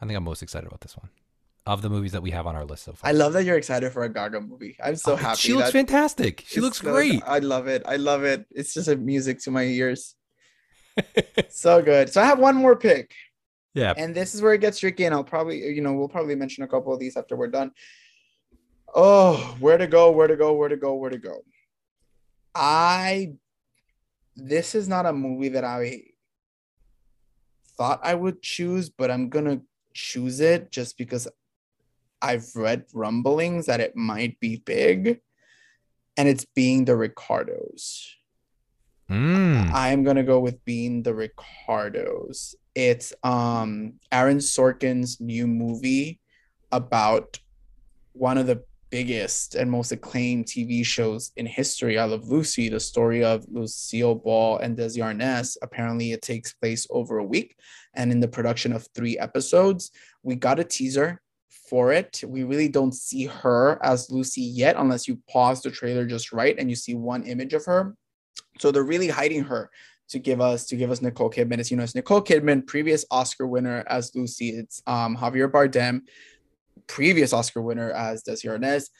A: I think I'm most excited about this one. Of the movies that we have on our list so far,
B: I love that you're excited for a Gaga movie. I'm so
A: Oh,
B: happy.
A: She looks fantastic. She looks
B: so-
A: great.
B: I love it. I love it. It's just a music to my ears. <laughs> so good. So I have one more pick.
A: Yeah,
B: and this is where it gets tricky and i'll probably you know we'll probably mention a couple of these after we're done. Oh where to go where to go where to go where to go. I this is not a movie that i thought i would choose but i'm gonna choose it just because i've read rumblings that it might be big and it's being the ricardos
A: Mm.
B: I'm gonna go with being the Ricardos. It's um Aaron Sorkin's new movie about one of the biggest and most acclaimed TV shows in history. I Love Lucy, the story of Lucille Ball and Desi Arnaz. Apparently, it takes place over a week, and in the production of three episodes, we got a teaser for it. We really don't see her as Lucy yet, unless you pause the trailer just right and you see one image of her. So they're really hiding her to give us to give us Nicole Kidman. It's you know it's Nicole Kidman, previous Oscar winner as Lucy. It's um, Javier Bardem, previous Oscar winner as Desi Arnaz.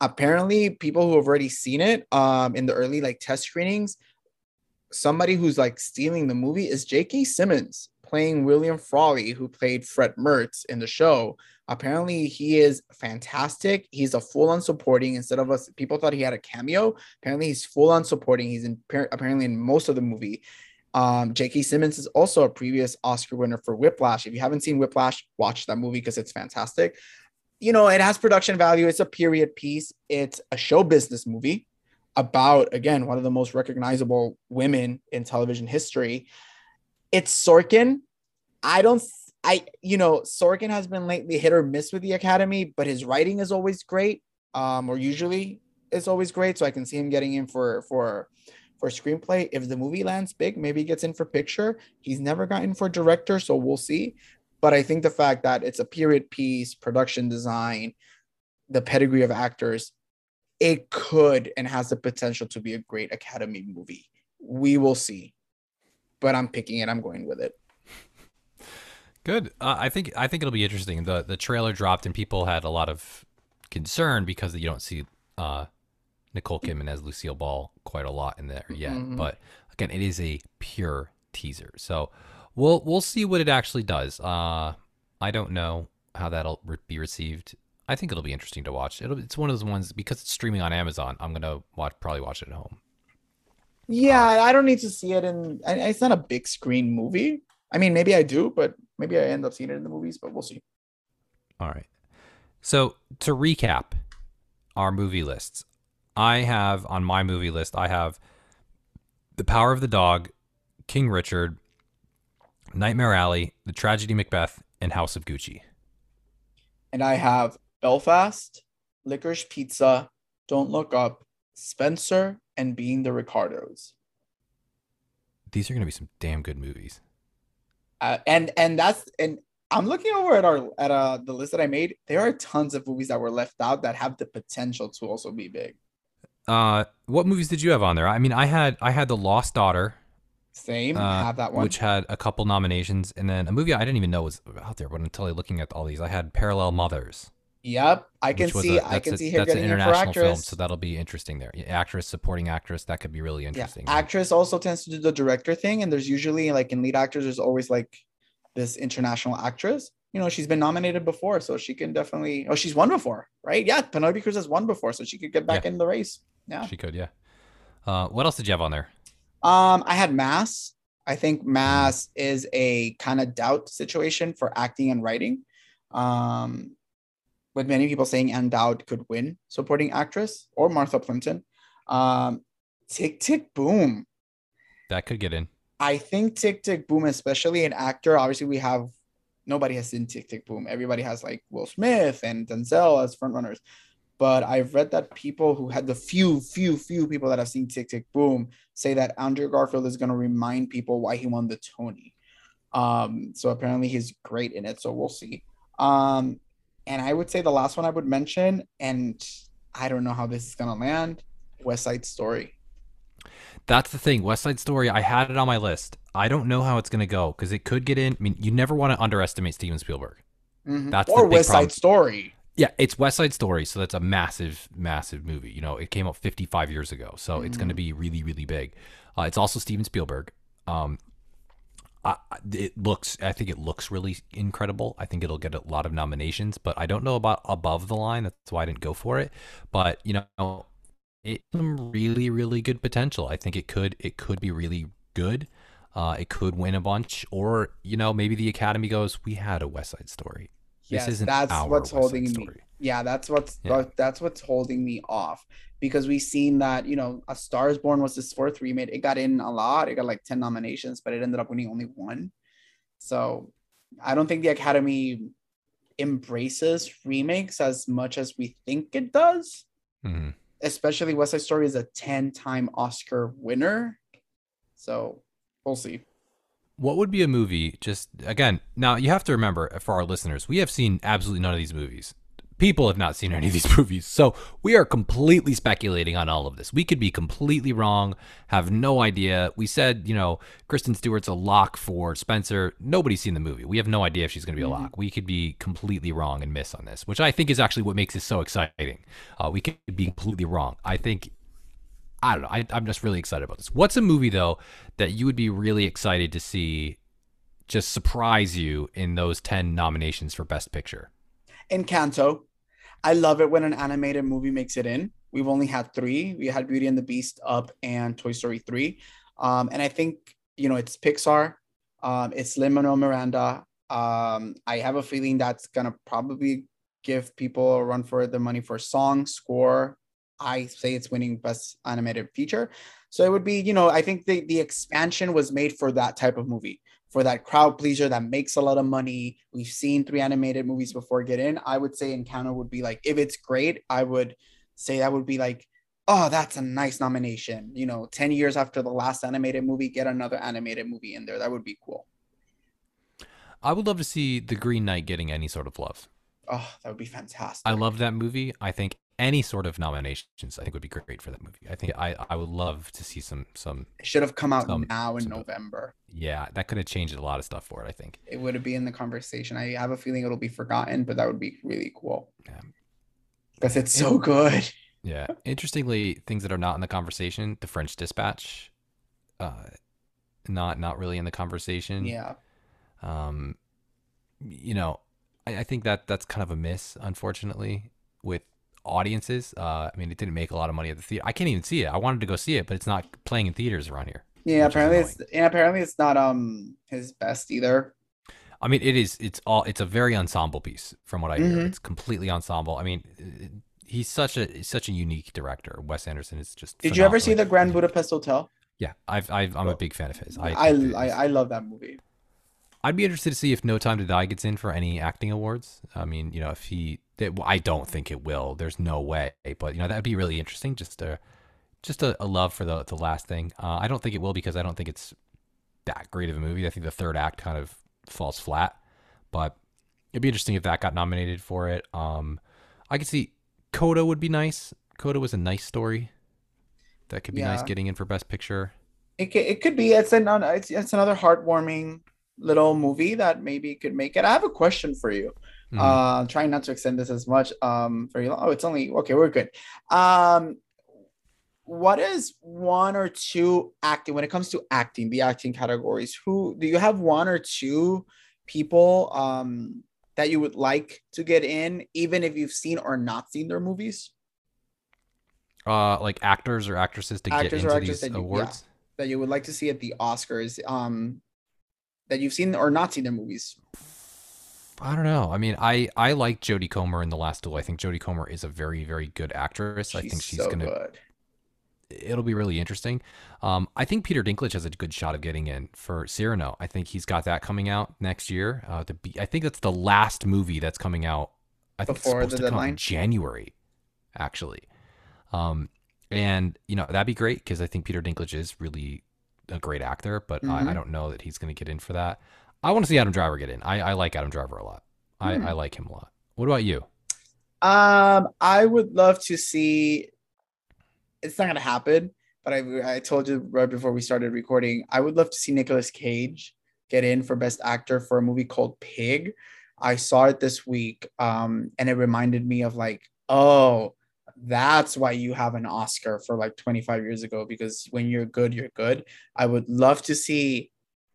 B: Apparently, people who have already seen it um, in the early like test screenings, somebody who's like stealing the movie is J.K. Simmons playing William Frawley, who played Fred Mertz in the show. Apparently, he is fantastic. He's a full-on supporting instead of us. People thought he had a cameo. Apparently, he's full-on supporting. He's in apparently in most of the movie. Um, J.K. Simmons is also a previous Oscar winner for Whiplash. If you haven't seen Whiplash, watch that movie because it's fantastic. You know, it has production value. It's a period piece. It's a show business movie about again one of the most recognizable women in television history. It's Sorkin. I don't I you know Sorkin has been lately hit or miss with the Academy, but his writing is always great. Um, or usually is always great. So I can see him getting in for for for screenplay. If the movie lands big, maybe he gets in for picture. He's never gotten for director, so we'll see. But I think the fact that it's a period piece, production design, the pedigree of actors, it could and has the potential to be a great Academy movie. We will see. But I'm picking it. I'm going with it.
A: Good. Uh, I think I think it'll be interesting. the The trailer dropped and people had a lot of concern because you don't see uh, Nicole Kidman as Lucille Ball quite a lot in there yet.
B: Mhm.
A: But again, it is a pure teaser, so we'll we'll see what it actually does. Uh, I don't know how that'll re- be received. I think it'll be interesting to watch. It'll, it's one of those ones because it's streaming on Amazon. I'm gonna watch probably watch it at home.
B: Yeah, I don't need to see it in. I- It's not a big screen movie. I mean, maybe I do, but maybe I end up seeing it in the movies. But we'll see.
A: All right. So to recap our movie lists, I have on my movie list, I have The Power of the Dog, King Richard, Nightmare Alley, The Tragedy Macbeth, and House of Gucci.
B: And I have Belfast, Licorice Pizza, Don't Look Up, Spencer, and Being the Ricardos.
A: These are going to be some damn good movies.
B: Uh, and and that's and I'm looking over at our at uh the list that I made. There are tons of movies that were left out that have the potential to also be big.
A: Uh, what movies did you have on there? I mean, I had I had The Lost Daughter,
B: Same,
A: uh,
B: have that one.
A: which had a couple nominations, and then a movie I didn't even know was out there. But until I looking at all these, I had Parallel Mothers.
B: Yep, I can see.
A: a-
B: I can
A: a-
B: see her
A: that's an
B: getting in for
A: international film, so that'll be interesting there. Actress, supporting actress, that could be really
B: yeah,
A: interesting.
B: actress also tends to do the director thing, and there's usually like in lead actors, there's always like this international actress. You know, she's been nominated before, so she can definitely. Oh, she's won before, right? Yeah, Penelope Cruz has won before, so she could get back in the race. Yeah.
A: She could, yeah. Uh, what else did you have on there?
B: Um, I had Mass. I think Mass is a kind of doubt situation for acting and writing. Um, with many people saying Ann Dowd could win supporting actress or Martha Plimpton. Um, Tick Tick Boom.
A: That could get in.
B: I think Tick Tick Boom, especially an actor. Obviously, we have nobody has seen Tick Tick Boom. Everybody has like Will Smith and Denzel as frontrunners. But I've read that people who had the few, few, few people that have seen Tick Tick Boom say that Andrew Garfield is going to remind people why he won the Tony. Um, so apparently he's great in it. So we'll see. Um, and I would say the last one I would mention, and I don't know how this is going to land West Side Story.
A: That's the thing. West Side Story, I had it on my list. I don't know how it's going to go because it could get in. I mean, you never want to underestimate Steven Spielberg.
B: Mhm.
A: That's the
B: or West
A: problem.
B: Side Story.
A: Yeah, it's West Side Story, so that's a massive, massive movie. You know, it came out 55 years ago, so it's going to be really, really big. Uh, it's also Steven Spielberg. Um, I, it looks, I think it looks really incredible. I think it'll get a lot of nominations, but I don't know about above the line. That's why I didn't go for it. But you know, it some really, really good potential. I think it could, it could be really good. Uh, it could win a bunch, or you know, maybe the Academy goes, "We had a West Side Story."
B: Yes,
A: this isn't
B: that's what's
A: West
B: holding me. Yeah, that's what's
A: Yeah.
B: that's what's holding me off because we've seen that you know A Star Is Born was this fourth remake. It got in a lot. It got like ten nominations, but it ended up winning only one. So I don't think the Academy embraces remakes as much as we think it does.
A: Mhm.
B: Especially West Side Story is a ten-time Oscar winner, so we'll see.
A: What would be a movie? Just again, now you have to remember for our listeners, we have seen absolutely none of these movies. People have not seen any of these <laughs> movies, so we are completely speculating on all of this. We could be completely wrong, have no idea. We said, you know, Kristen Stewart's a lock for Spencer. Nobody's seen the movie. We have no idea if she's going to be a lock. We could be completely wrong and miss on this, which I think is actually what makes it so exciting. Uh, we could be completely wrong. I think I don't know. I, I'm just really excited about this. What's a movie though that you would be really excited to see just surprise you in those 10 nominations for Best Picture?
B: Encanto. I love it when an animated movie makes it in. We've only had three. We had Beauty and the Beast, Up, and Toy Story 3. Um, and I think, you know, it's Pixar. Um, it's Lin Manuel Miranda. Um, I have a feeling that's gonna probably give people a run for their money for song, score. I say it's winning best animated feature. So it would be, you know, I think the, the expansion was made for that type of movie for that crowd pleaser that makes a lot of money. We've seen three animated movies before get in. I would say Encanto would be like, if it's great, I would say that would be like, oh, that's a nice nomination. You know, 10 years after the last animated movie, get another animated movie in there. That would be cool.
A: I would love to see The Green Knight getting any sort of love.
B: Oh, that would be fantastic.
A: I love that movie. I think any sort of nominations I think would be great for that movie. I think I, I would love to see some some
B: it should have come out
A: Some-
B: now in
A: some-
B: November.
A: yeah, that could have changed a lot of stuff for it, I think.
B: It would be in the conversation. I have a feeling it'll be forgotten, but that would be really cool.
A: Yeah.
B: Because it's so good.
A: Yeah. Interestingly, things that are not in the conversation, The French Dispatch, uh not not really in the conversation.
B: Yeah.
A: Um, you know, I, I think that that's kind of a miss, unfortunately, with audiences. Uh, I mean, it didn't make a lot of money at the theater. I can't even see it. I wanted to go see it, but it's not playing in theaters around here.
B: Yeah, apparently it's and apparently it's not um his best either.
A: I mean, it is. It's all. It's a very ensemble piece, from what I hear.
B: Mhm.
A: It's completely ensemble. I mean, he's such a such a unique director. Wes Anderson is just.
B: Did you ever see the. Grand Budapest Hotel?
A: Yeah, I've, I've I'm a big fan of his. I,
B: I I, I love that movie.
A: I'd be interested to see if No Time to Die gets in for any acting awards. I mean, you know, if he, that, well, I don't think it will. There's no way, but you know, that'd be really interesting. Just a, just a, a love for the the last thing. Uh, I don't think it will because I don't think it's that great of a movie. I think the third act kind of falls flat, but it'd be interesting if that got nominated for it. Um, I could see Coda would be nice. Coda was a nice story. That could be nice getting in for Best Picture.
B: It could, it could be it's an it's, it's another heartwarming little movie that maybe could make it. I have a question for you.
A: Mhm.
B: Uh, trying not to extend this as much. Um, very long. Oh, it's only okay. We're good. Um, what is one or two acting when it comes to acting? The acting categories. Who do you have? One or two people um that you would like to get in, even if you've seen or not seen their movies
A: uh, like actors or actresses to
B: Actors
A: get
B: or
A: into
B: actresses
A: these
B: that you- yeah.
A: awards.
B: that you would like to see at the Oscars? Um, that you've seen or not seen their movies.
A: I don't know. I mean, I I like Jodie Comer in The Last Duel. I think Jodie Comer is a very very good actress. I think she's
B: so
A: gonna.
B: good.
A: It'll be really interesting. Um, I think Peter Dinklage has a good shot of getting in for Cyrano. I think he's got that coming out next year. Uh, to be, I think that's the last movie that's coming out. I think
B: Before
A: it's supposed
B: the
A: to come in? January, actually. Um, and you know that'd be great because I think Peter Dinklage is really a great actor, but I, I
B: Mhm.
A: don't know that he's going to get in for that. I want to see Adam Driver get in. I, I like Adam Driver a lot. I,
B: Hmm.
A: I like him a lot. What about you?
B: Um, I would love to see. It's not gonna happen, but I I told you right before we started recording. I would love to see Nicolas Cage get in for Best Actor for a movie called Pig. I saw it this week, um, and it reminded me of like, oh, that's why you have an Oscar for like 25 years ago because when you're good, you're good. I would love to see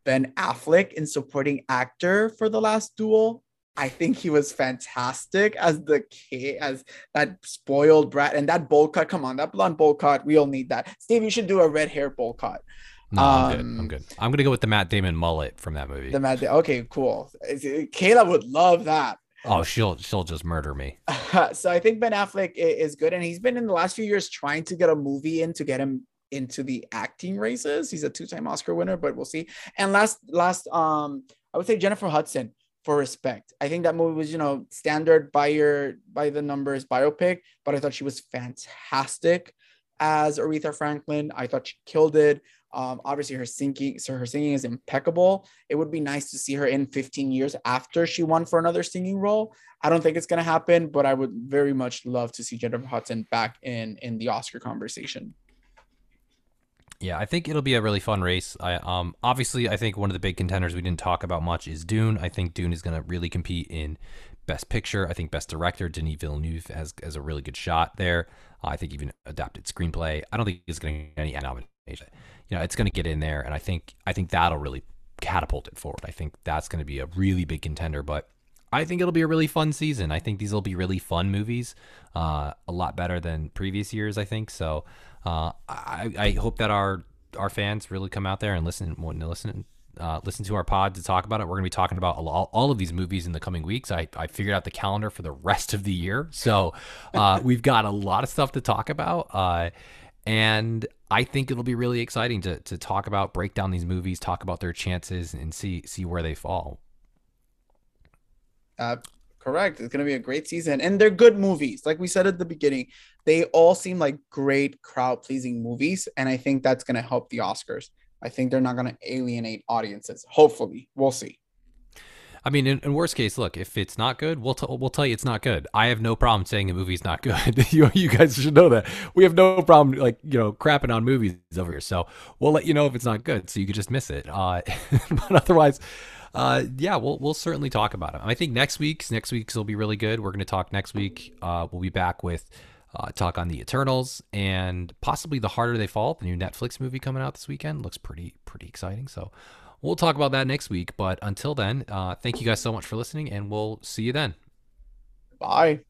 B: Ben Affleck in supporting actor for The Last Duel. I think he was fantastic as the kid, as that spoiled brat, and that bowl cut. Come on, that blonde bowl cut. We all need that. Steve, you should do a red hair bowl cut.
A: No, I'm good.
B: Um,
A: I'm good. I'm gonna go with the Matt Damon mullet from that movie.
B: The mad. Okay, cool. Kayla would love that.
A: oh, she'll she'll just murder me. <laughs>
B: so I think Ben Affleck is good, and he's been in the last few years trying to get a movie in to get him into the acting races. He's a two-time Oscar winner, but we'll see. And last, last, um, I would say Jennifer Hudson for Respect. I think that movie was, you know, standard by your by the numbers biopic, but I thought she was fantastic as Aretha Franklin. I thought she killed it. Um, obviously her singing, so her singing is impeccable. It would be nice to see her in 15 years after she won for another singing role. I don't think it's gonna happen, but I would very much love to see Jennifer Hudson back in in the Oscar conversation.
A: Yeah, I think it'll be a really fun race. I um obviously I think one of the big contenders we didn't talk about much is Dune. I think Dune is going to really compete in Best Picture. I think Best Director Denis Villeneuve has has a really good shot there. I think even adapted screenplay. I don't think he's going to get any nomination. You know, it's going to get in there, and I think I think that'll really catapult it forward. I think that's going to be a really big contender, but. I think it'll be a really fun season. I think these will be really fun movies, uh, a lot better than previous years. I think so. Uh, I, I hope that our our fans really come out there and listen, to listen, uh, listen to our pod to talk about it. We're going to be talking about all, all of these movies in the coming weeks. I, I figured out the calendar for the rest of the year, so uh, <laughs> we've got a lot of stuff to talk about. Uh, and I think it'll be really exciting to to talk about, break down these movies, talk about their chances, and see see where they fall.
B: Correct. It's going to be a great season. And they're good movies. Like we said at the beginning, they all seem like great crowd pleasing movies. And I think that's going to help the Oscars. I think they're not going to alienate audiences. Hopefully. We'll see.
A: I mean, in, in worst case, look, if it's not good, we'll t- we'll tell you it's not good. I have no problem saying a movie's not good. <laughs> you you guys should know that. We have no problem like you know crapping on movies over here. So we'll let you know if it's not good, so you could just miss it. Uh, <laughs> but otherwise, uh, yeah, we'll we'll certainly talk about them. I think next week's next week's will be really good. We're going to talk next week. Uh, we'll be back with. Uh, talk on the Eternals and possibly the Harder They Fall, the new Netflix movie coming out this weekend. Looks pretty pretty exciting. So we'll talk about that next week. But until then, uh, thank you guys so much for listening, and we'll see you then.
B: Bye.